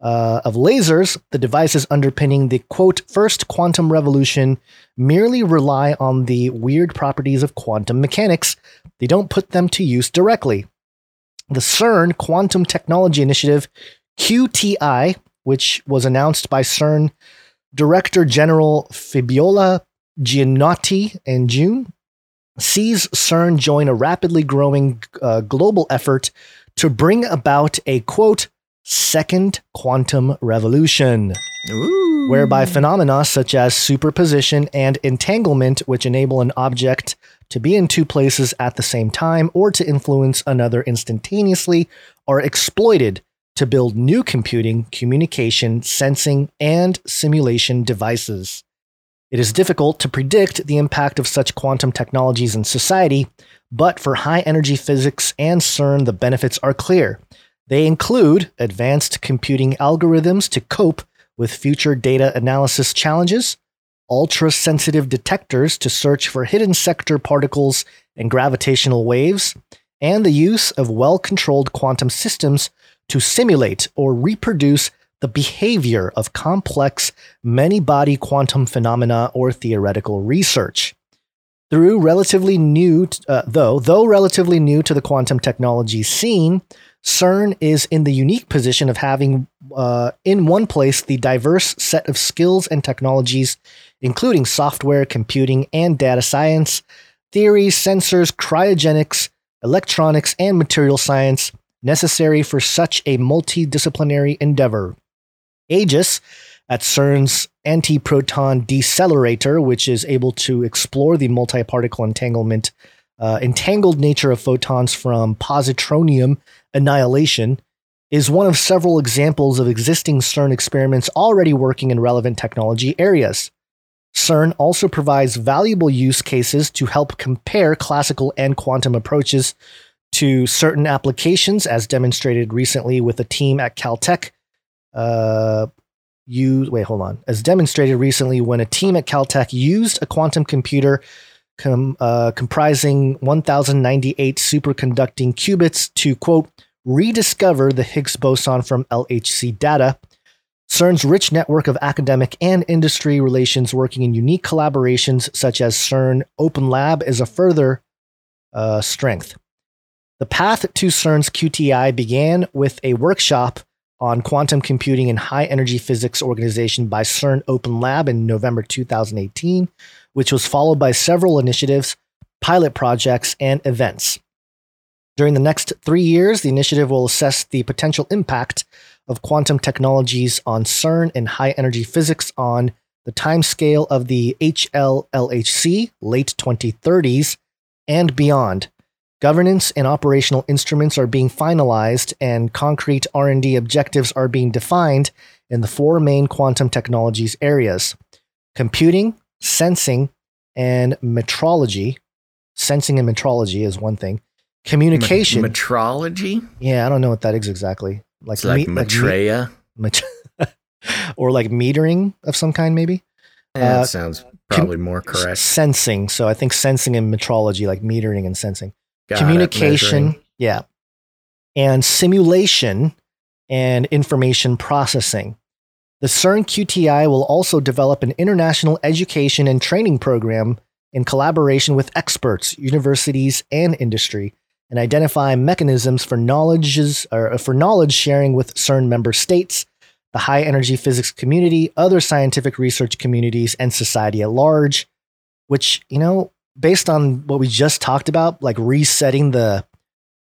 uh, of lasers, the devices underpinning the quote first quantum revolution merely rely on the weird properties of quantum mechanics. They don't put them to use directly. The CERN Quantum Technology Initiative, QTI, which was announced by CERN Director General Fabiola Gianotti in June, sees CERN join a rapidly growing uh, global effort to bring about a quote second quantum revolution whereby phenomena such as superposition and entanglement which enable an object to be in two places at the same time or to influence another instantaneously are exploited to build new computing, communication, sensing, and simulation devices. It is difficult to predict the impact of such quantum technologies in society, but for high energy physics and CERN, the benefits are clear. They include advanced computing algorithms to cope with future data analysis challenges, ultra sensitive detectors to search for hidden sector particles and gravitational waves, and the use of well controlled quantum systems to simulate or reproduce the behavior of complex many body quantum phenomena or theoretical research. Through relatively new, uh, though, though relatively new to the quantum technology scene, CERN is in the unique position of having uh, in one place the diverse set of skills and technologies, including software, computing, and data science, theories, sensors, cryogenics, electronics, and material science necessary for such a multidisciplinary endeavor. Aegis, at CERN's antiproton decelerator, which is able to explore the multi-particle entanglement, uh, entangled nature of photons from positronium annihilation, is one of several examples of existing CERN experiments already working in relevant technology areas. CERN also provides valuable use cases to help compare classical and quantum approaches to certain applications, as demonstrated recently with a team at Caltech. Uh, wait, hold on. As demonstrated recently, when a team at Caltech used a quantum computer com, uh, comprising 1,098 superconducting qubits to quote rediscover the Higgs boson from LHC data. CERN's rich network of academic and industry relations working in unique collaborations such as CERN Open Lab is a further uh, strength. The path to CERN's QTI began with a workshop on quantum computing and high energy physics organization by CERN Open Lab in November 2018, which was followed by several initiatives, pilot projects, and events. During the next three years, the initiative will assess the potential impact of quantum technologies on CERN and high energy physics on the timescale of the HLLHC, late 2030s, and beyond. Governance and operational instruments are being finalized and concrete R&D objectives are being defined in the four main quantum technologies areas: computing, sensing, and metrology. Sensing and metrology is one thing. Communication. Me- metrology? yeah, I don't know what that is exactly. Like It's like me- me- or like metering of some kind, maybe. Yeah, Uh, that sounds probably more correct. Sensing. So I think sensing and metrology, like metering and sensing. Got Communication. yeah. And simulation and information processing. The CERN QTI will also develop an international education and training program in collaboration with experts, universities, and industry, and identify mechanisms for knowledges or uh, for knowledge sharing with CERN member states, the high energy physics community, other scientific research communities, and society at large. Which you know, based on what we just talked about, like resetting the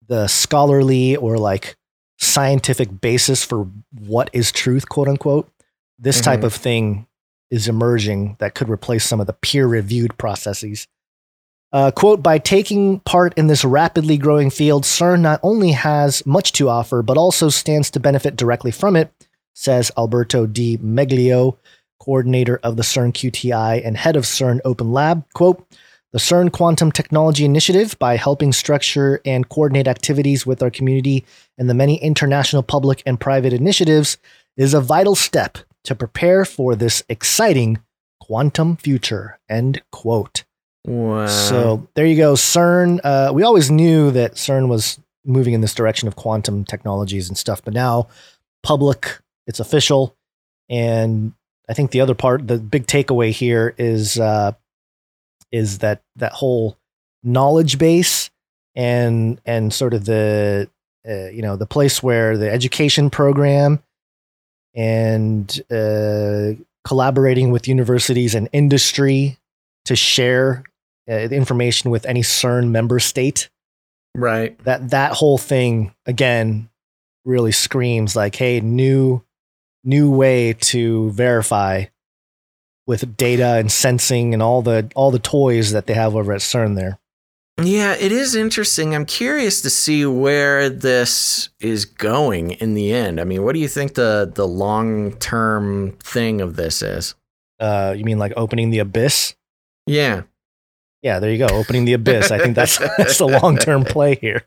the scholarly or like scientific basis for what is truth, quote unquote. This type Mhm. of thing is emerging that could replace some of the peer reviewed processes. Uh, quote, by taking part in this rapidly growing field, CERN not only has much to offer, but also stands to benefit directly from it, says Alberto Di Meglio, coordinator of the CERN QTI and head of CERN Open Lab. Quote, the CERN Quantum Technology Initiative, by helping structure and coordinate activities with our community and the many international public and private initiatives, is a vital step to prepare for this exciting quantum future. End quote. Wow. So there you go. CERN. Uh, we always knew that CERN was moving in this direction of quantum technologies and stuff, but now public, it's official. And I think the other part, the big takeaway here is uh, is that that whole knowledge base and and sort of the uh, you know the place where the education program and uh, collaborating with universities and industry to share uh, the information with any CERN member state. Right. That that whole thing again really screams like, hey, new new way to verify with data and sensing and all the all the toys that they have over at CERN there. Yeah, it is interesting. I'm curious to see where this is going in the end. I mean, what do you think the the long term thing of this is? Uh, you mean like opening the abyss? Yeah. Yeah, there you go. Opening the abyss. I think that's that's the long term play here.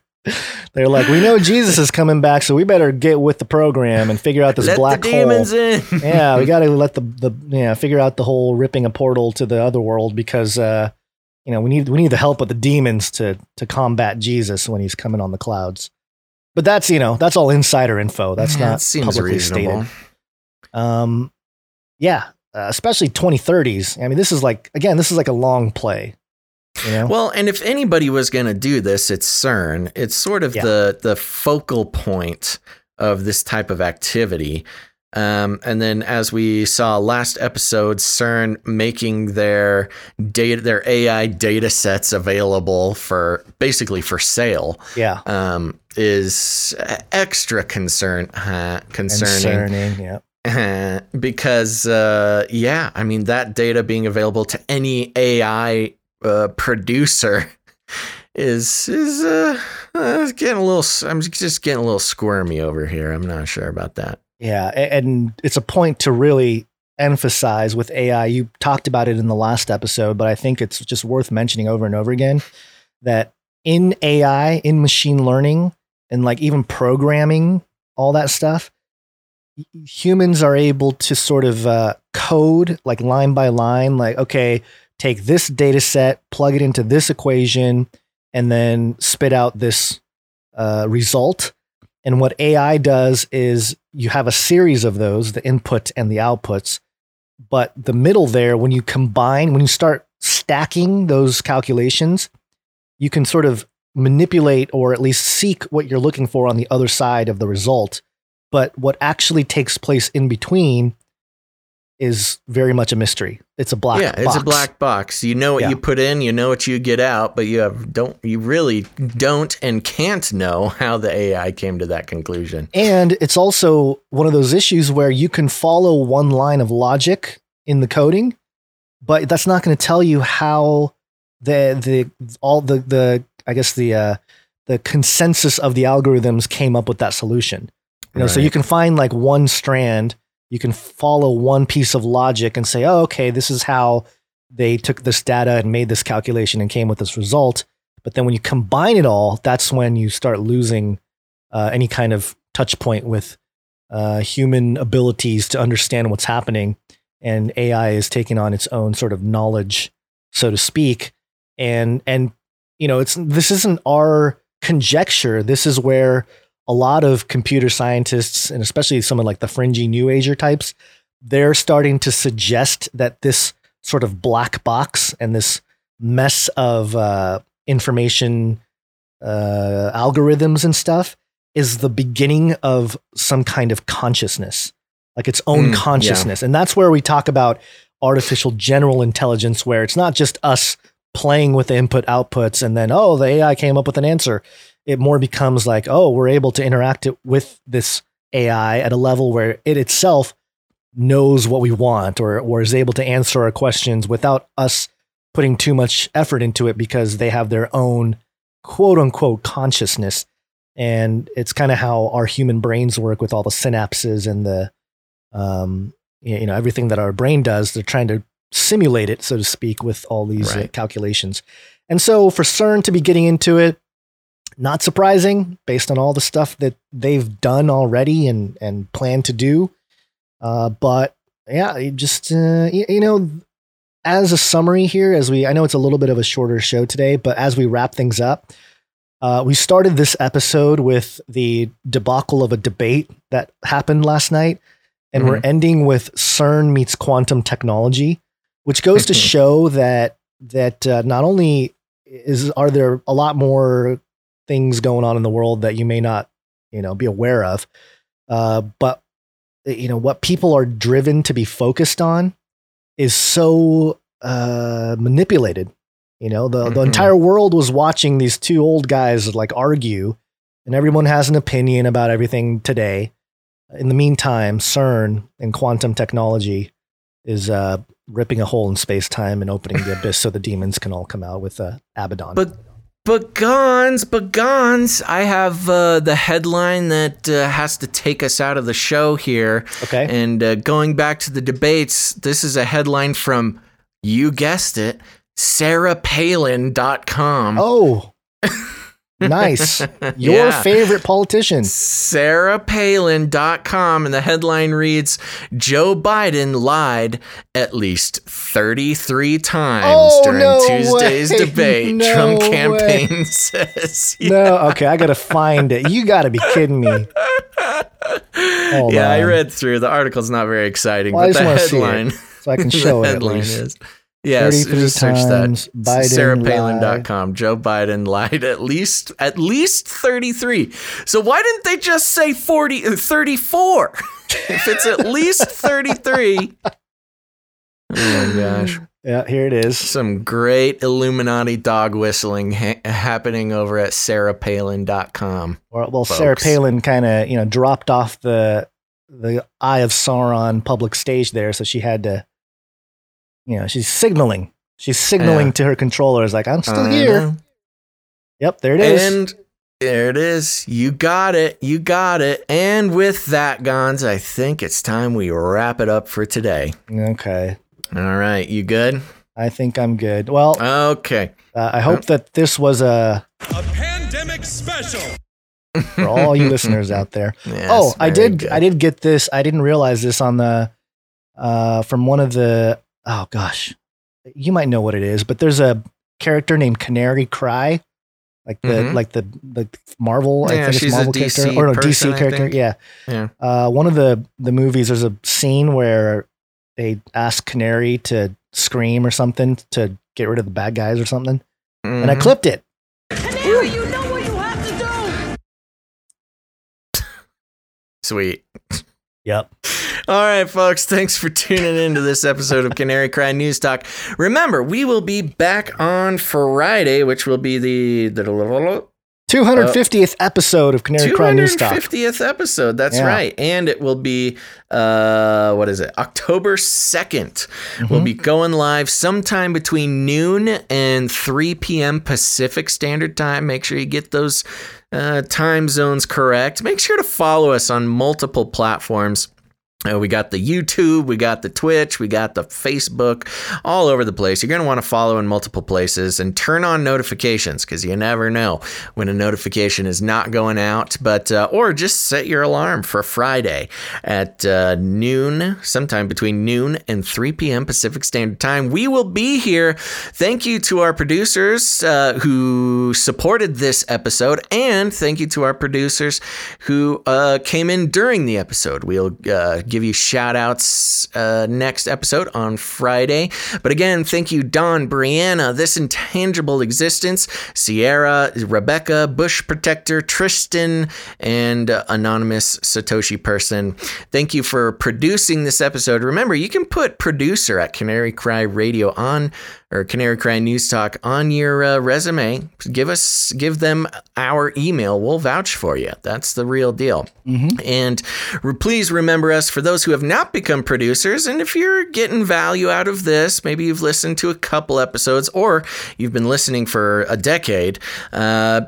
They're like, we know Jesus is coming back, so we better get with the program and figure out this Let the black demons hole. in. yeah, we got to let the the yeah figure out the whole ripping a portal to the other world because uh, you know we need we need the help of the demons to to combat Jesus when he's coming on the clouds. But that's you know that's all insider info. That's Yeah, not publicly reasonable. stated. Um, yeah, uh, especially 2030s. I mean, this is like again, this is like a long play. You know? Well, and if anybody was going to do this, it's CERN. It's sort of Yeah. the the focal point of this type of activity. Um, and then, as we saw last episode, CERN making their data, their AI data sets available for basically for sale, yeah, um, is extra concern uh, concerning. concerning. Yeah. because uh, yeah, I mean that data being available to any AI uh, producer is is uh, uh, getting a little. I'm just getting a little squirmy over here. I'm not sure about that. Yeah, and it's a point to really emphasize with AI. You talked about it in the last episode, but I think it's just worth mentioning over and over again that in AI, in machine learning, and like even programming, all that stuff, humans are able to sort of uh, code like line by line, like, okay, take this data set, plug it into this equation, and then spit out this uh, result. And what AI does is you have a series of those, the input and the outputs. But the middle there, when you combine, when you start stacking those calculations, you can sort of manipulate or at least seek what you're looking for on the other side of the result. But what actually takes place in between is very much a mystery. It's a black yeah, it's box. a black box. You know what Yeah. you put in, you know what you get out, but you have don't you really don't and can't know how the AI came to that conclusion. And it's also one of those issues where you can follow one line of logic in the coding, but that's not going to tell you how the the all the the I guess the uh, the consensus of the algorithms came up with that solution. You know, so you can find like one strand, you can follow one piece of logic and say, "Oh, okay, this is how they took this data and made this calculation and came with this result." But then when you combine it all, that's when you start losing uh, any kind of touch point with uh, human abilities to understand what's happening. And AI is taking on its own sort of knowledge, so to speak. And and you know, it's this isn't our conjecture. This is where a lot of computer scientists, and especially someone like the fringy new ager types, they're starting to suggest that this sort of black box and this mess of uh, information uh, algorithms and stuff is the beginning of some kind of consciousness, like its own Mm, yeah. consciousness. And that's where we talk about artificial general intelligence, where it's not just us playing with the input outputs and then, oh, the AI came up with an answer. It more becomes like, oh, we're able to interact it with this AI at a level where it itself knows what we want or, or is able to answer our questions without us putting too much effort into it because they have their own quote unquote consciousness. And it's kind of how our human brains work with all the synapses and the, um, you know, everything that our brain does. They're trying to simulate it, so to speak, with all these uh, calculations. And so for CERN to be getting into it, not surprising based on all the stuff that they've done already and and plan to do. Uh, but yeah, just uh, you, you know, as a summary here, as we I know it's a little bit of a shorter show today, but as we wrap things up, uh, we started this episode with the debacle of a debate that happened last night, and we're Mhm. ending with CERN meets quantum technology, which goes to show that that uh, not only is are there a lot more things going on in the world that you may not you know be aware of, uh, but you know what people are driven to be focused on is so uh, manipulated. You know, the, the Mhm. entire world was watching these two old guys like argue, and everyone has an opinion about everything today. In the meantime, CERN and quantum technology is uh, ripping a hole in space time and opening the abyss so the demons can all come out with uh, Abaddon. But but Gonz, but Gonz, I have uh, the headline that uh, has to take us out of the show here. Okay. And uh, going back to the debates, this is a headline from, you guessed it, sarahpalin.com. oh, nice. Your Yeah. favorite politician. sarahpalin.com and the headline reads Joe Biden lied at least 33 times Oh, during no Tuesday's way. debate. No Trump way. campaign says. No, okay, I gotta find it. You gotta be kidding me. Hold yeah, I read through. The article's not very exciting, Well, I but the wanna see it, headline so I can the show it headline is Yes, 33 just search that. Biden SarahPalin.com. Joe Biden lied at least at least 33. So why didn't they just say 40 uh, 34? if it's at least 33. Oh my gosh. Yeah, here it is. Some great Illuminati dog whistling ha- happening over at sarahpalin.com. Well, well Sarah. Palin kind of you know dropped off the the Eye of Sauron public stage there, so she had to, you know, she's signaling. She's signaling Yeah. to her controllers like, "I'm still I here." know. Yep, there it is. And there it is. You got it. You got it. And with that, Gonz, I think it's time we wrap it up for today. okay, All right. You good? I think I'm good. Well, Okay. uh, I hope that this was a A pandemic special. for all you listeners out there. Yes, oh, I did. good. I did get this. I didn't realize this on the uh, from one of the. Oh gosh, you might know what it is, but there's a character named Canary Cry, like the Mhm. like the the Marvel. I Yeah, think it's she's a Marvel DC character or no person, DC I character. Yeah. Yeah. Uh, one of the the movies. There's a scene where they ask Canary to scream or something to get rid of the bad guys or something, and I Mhm. clipped it. Canary, you know what you have to do. Sweet. Yep. All right, folks. Thanks for tuning in to this episode of Canary Cry News Talk. Remember, we will be back on Friday, which will be the. the 250th episode of Canary Cry News Talk. 250th episode. That's Yeah. right. And it will be, uh, what is it? October 2nd. We'll Mhm. be going live sometime between noon and 3 p.m. Pacific Standard Time. Make sure you get those uh, time zones correct. Make sure to follow us on multiple platforms. Uh, we got the YouTube, we got the Twitch, we got the Facebook, all over the place. You're going to want to follow in multiple places and turn on notifications because you never know when a notification is not going out. But uh, or just set your alarm for Friday at uh, noon, sometime between noon and 3 p.m. Pacific Standard Time. We will be here. Thank you to our producers uh, who supported this episode, and thank you to our producers who uh, came in during the episode. We'll uh, give you shout outs uh, next episode on Friday. But again, thank you, Don, Brianna, This Intangible Existence, Sierra, Rebecca, Bush Protector, Tristan, and uh, Anonymous Satoshi Person. Thank you for producing this episode. Remember, you can put producer at Canary Cry Radio on or Canary Cry News Talk on your uh, resume. Give us, give them our email. We'll vouch for you. That's the real deal. And re- please remember us for those who have not become producers. And if you're getting value out of this, maybe you've listened to a couple episodes or you've been listening for a decade, uh,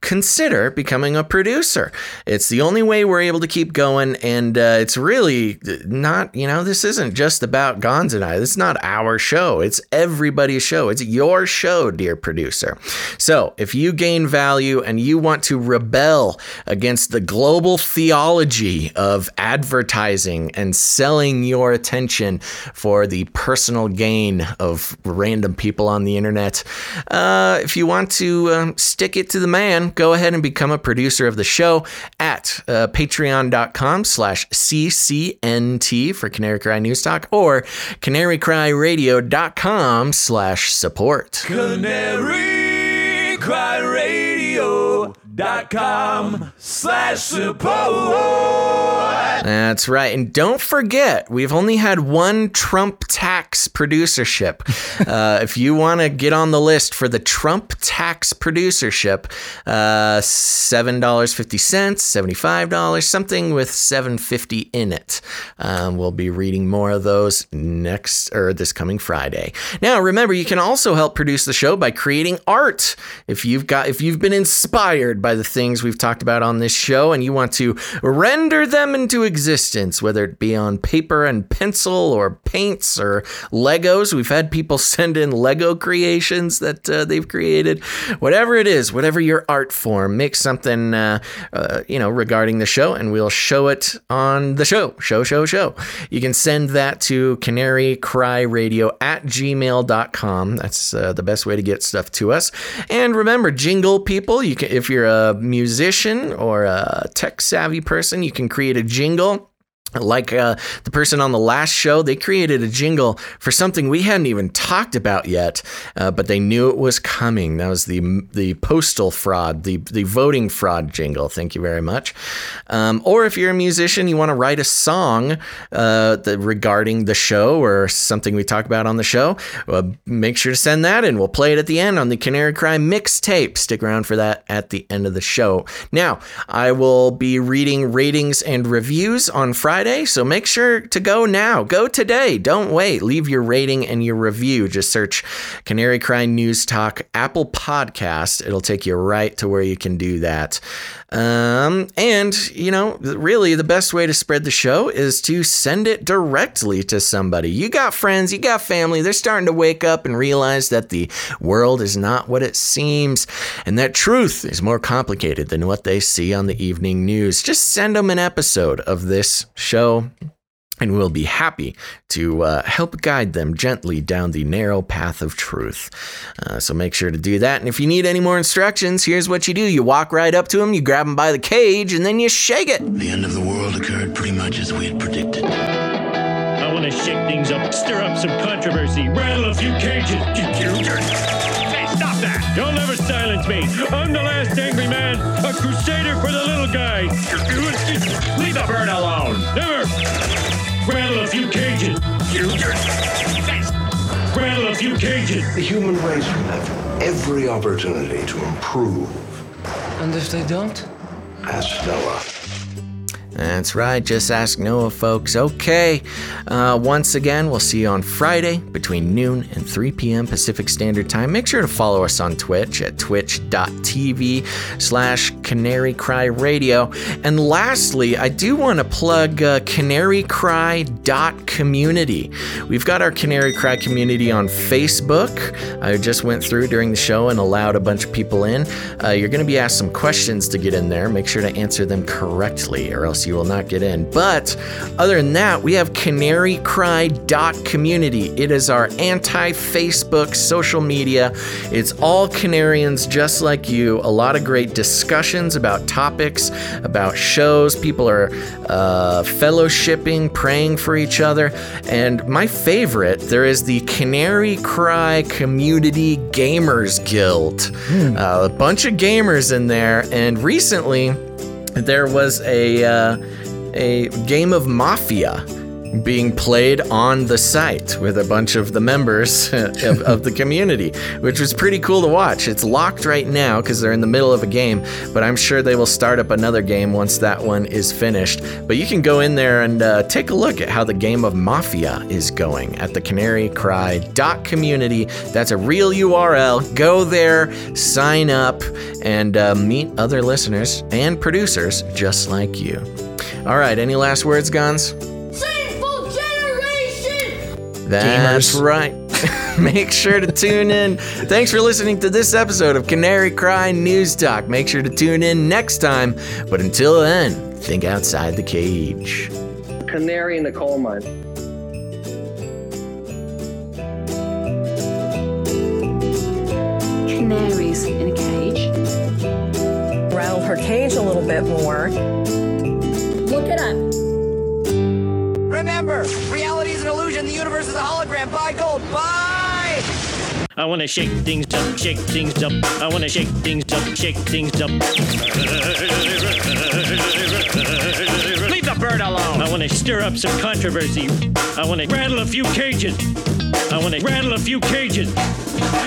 consider becoming a producer. It's the only way we're able to keep going. And uh, it's really not, you know, this isn't just about Gonz and I. This is not our show. It's everybody's show. It's your show, dear producer. So if you gain value and you want to rebel against the global theology of advertising and selling your attention for the personal gain of random people on the internet, uh, if you want to um, stick it to the man, go ahead and become a producer of the show at uh, patreon.com slash ccnt for Canary Cry News Talk or canarycryradio.com slash support. Canary Cry Slash support. That's right. And don't forget, we've only had one Trump tax producership. uh, if you want to get on the list for the Trump tax producership, uh, $7.50, $75, something with 750 in it. Um, we'll be reading more of those next or this coming Friday. Now, remember, you can also help produce the show by creating art. If you've got if you've been inspired by the things we've talked about on this show and you want to render them into existence, whether it be on paper and pencil or paints or Legos. We've had people send in Lego creations that uh, they've created. Whatever it is, whatever your art form, make something, uh, uh, you know, regarding the show, and we'll show it on the show. Show, show, show. You can send that to canarycryradio at gmail.com. That's uh, the best way to get stuff to us. And remember, jingle people, you can if you're a musician or a tech savvy person, you can create a jingle. Like uh, the person on the last show, they created a jingle for something we hadn't even talked about yet, uh, but they knew it was coming. That was the the postal fraud, the the voting fraud jingle. Thank you very much. Um, or if you're a musician, you want to write a song uh, that, regarding the show or something we talk about on the show, uh, make sure to send that in. We'll play it at the end on the Canary Cry mixtape. Stick around for that at the end of the show. Now, I will be reading ratings and reviews on Friday, so make sure to go now. Go today. Don't wait. Leave your rating and your review. Just search Canary Cry News Talk Apple Podcast. It'll take you right to where you can do that. Um, and, you know, really the best way to spread the show is to send it directly to somebody. You got friends, you got family, they're starting to wake up and realize that the world is not what it seems and that truth is more complicated than what they see on the evening news. Just send them an episode of this show and we'll be happy to uh, help guide them gently down the narrow path of truth. Uh, so make sure to do that. And if you need any more instructions, here's what you do you walk right up to them, you grab them by the cage, and then you shake it. The end of the world occurred pretty much as we had predicted. I want to shake things up, stir up some controversy, rattle a few cages. Hey, stop that! Don't ever silence me. I'm the last angry man, a crusader for the little guy. Leave the bird alone. Never. Rattle a few cages. Rattle a few cages. The human race will have every opportunity to improve. And if they don't? Ask Noah. That's right, just ask Noah, folks. Okay, uh, once again, we'll see you on Friday between noon and 3 p.m. Pacific Standard Time. Make sure to follow us on Twitch at twitch.tv slash Canary Cry Radio. And lastly, I do want to plug uh, canarycry.community. We've got our Canary Cry community on Facebook. I just went through during the show and allowed a bunch of people in. Uh, you're going to be asked some questions to get in there. Make sure to answer them correctly, or else you will not get in. But other than that, we have canarycry.community. It is our anti Facebook social media. It's all Canarians just like you. A lot of great discussions about topics, about shows. People are uh, fellowshipping, praying for each other. And my favorite, there is the Canary Cry Community Gamers Guild. Uh, a bunch of gamers in there. And recently, there was a uh, a game of Mafia being played on the site with a bunch of the members of, of the community, which was pretty cool to watch. It's locked right now because they're in the middle of a game, but I'm sure they will start up another game once that one is finished. But you can go in there and uh, take a look at how the game of Mafia is going at the canarycry.community. That's a real URL. Go there, sign up, and uh, meet other listeners and producers just like you. All right, any last words, Gonz? Shameful generation! That's right. Make sure to tune in. Thanks for listening to this episode of Canary Cry News Talk. Make sure to tune in next time. But until then, think outside the cage. Canary in the coal mine. Canaries in a cage. Rattle her cage a little bit more. Look it up. Remember, reality is an illusion. The universe is a hologram. Buy gold. Buy! I want to shake things up, shake things up. I want to shake things up, shake things up. Leave the bird alone. I want to stir up some controversy. I want to rattle a few cages. I want to rattle a few cages.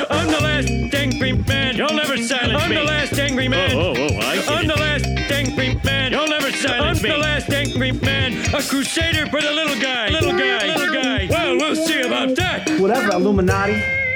I'm the last angry man. You'll never silence I'm me. I'm the last angry man. Oh, oh, oh, I I'm the last angry man. You'll never silence I'm me. I'm the last angry man. A crusader for the little guy. Little guy. Little guy. Well, we'll see about that. Whatever, Illuminati.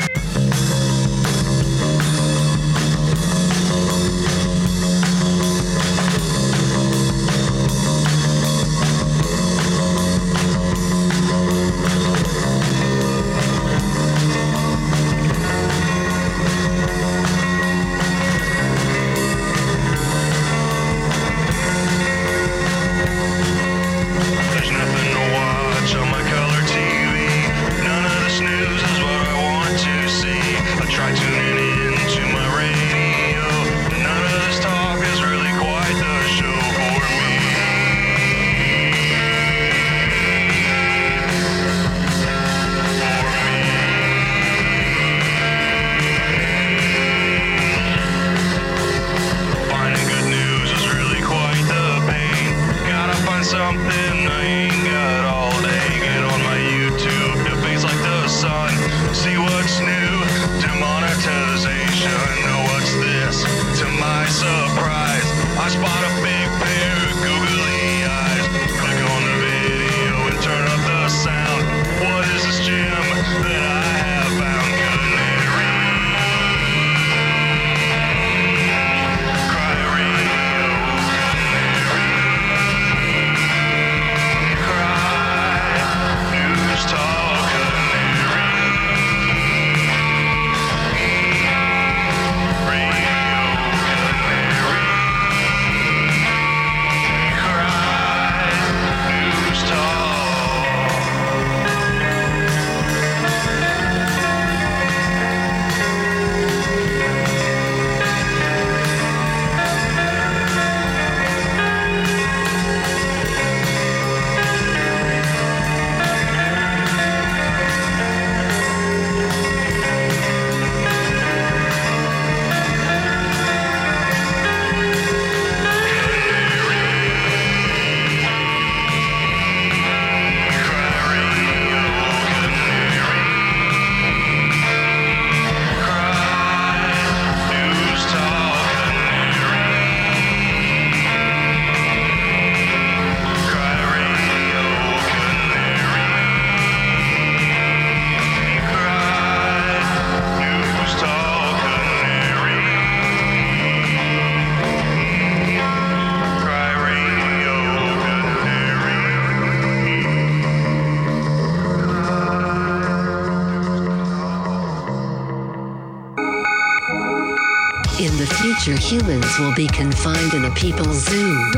Humans will be confined in a people's zoo.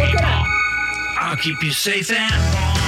I'll keep you safe and warm.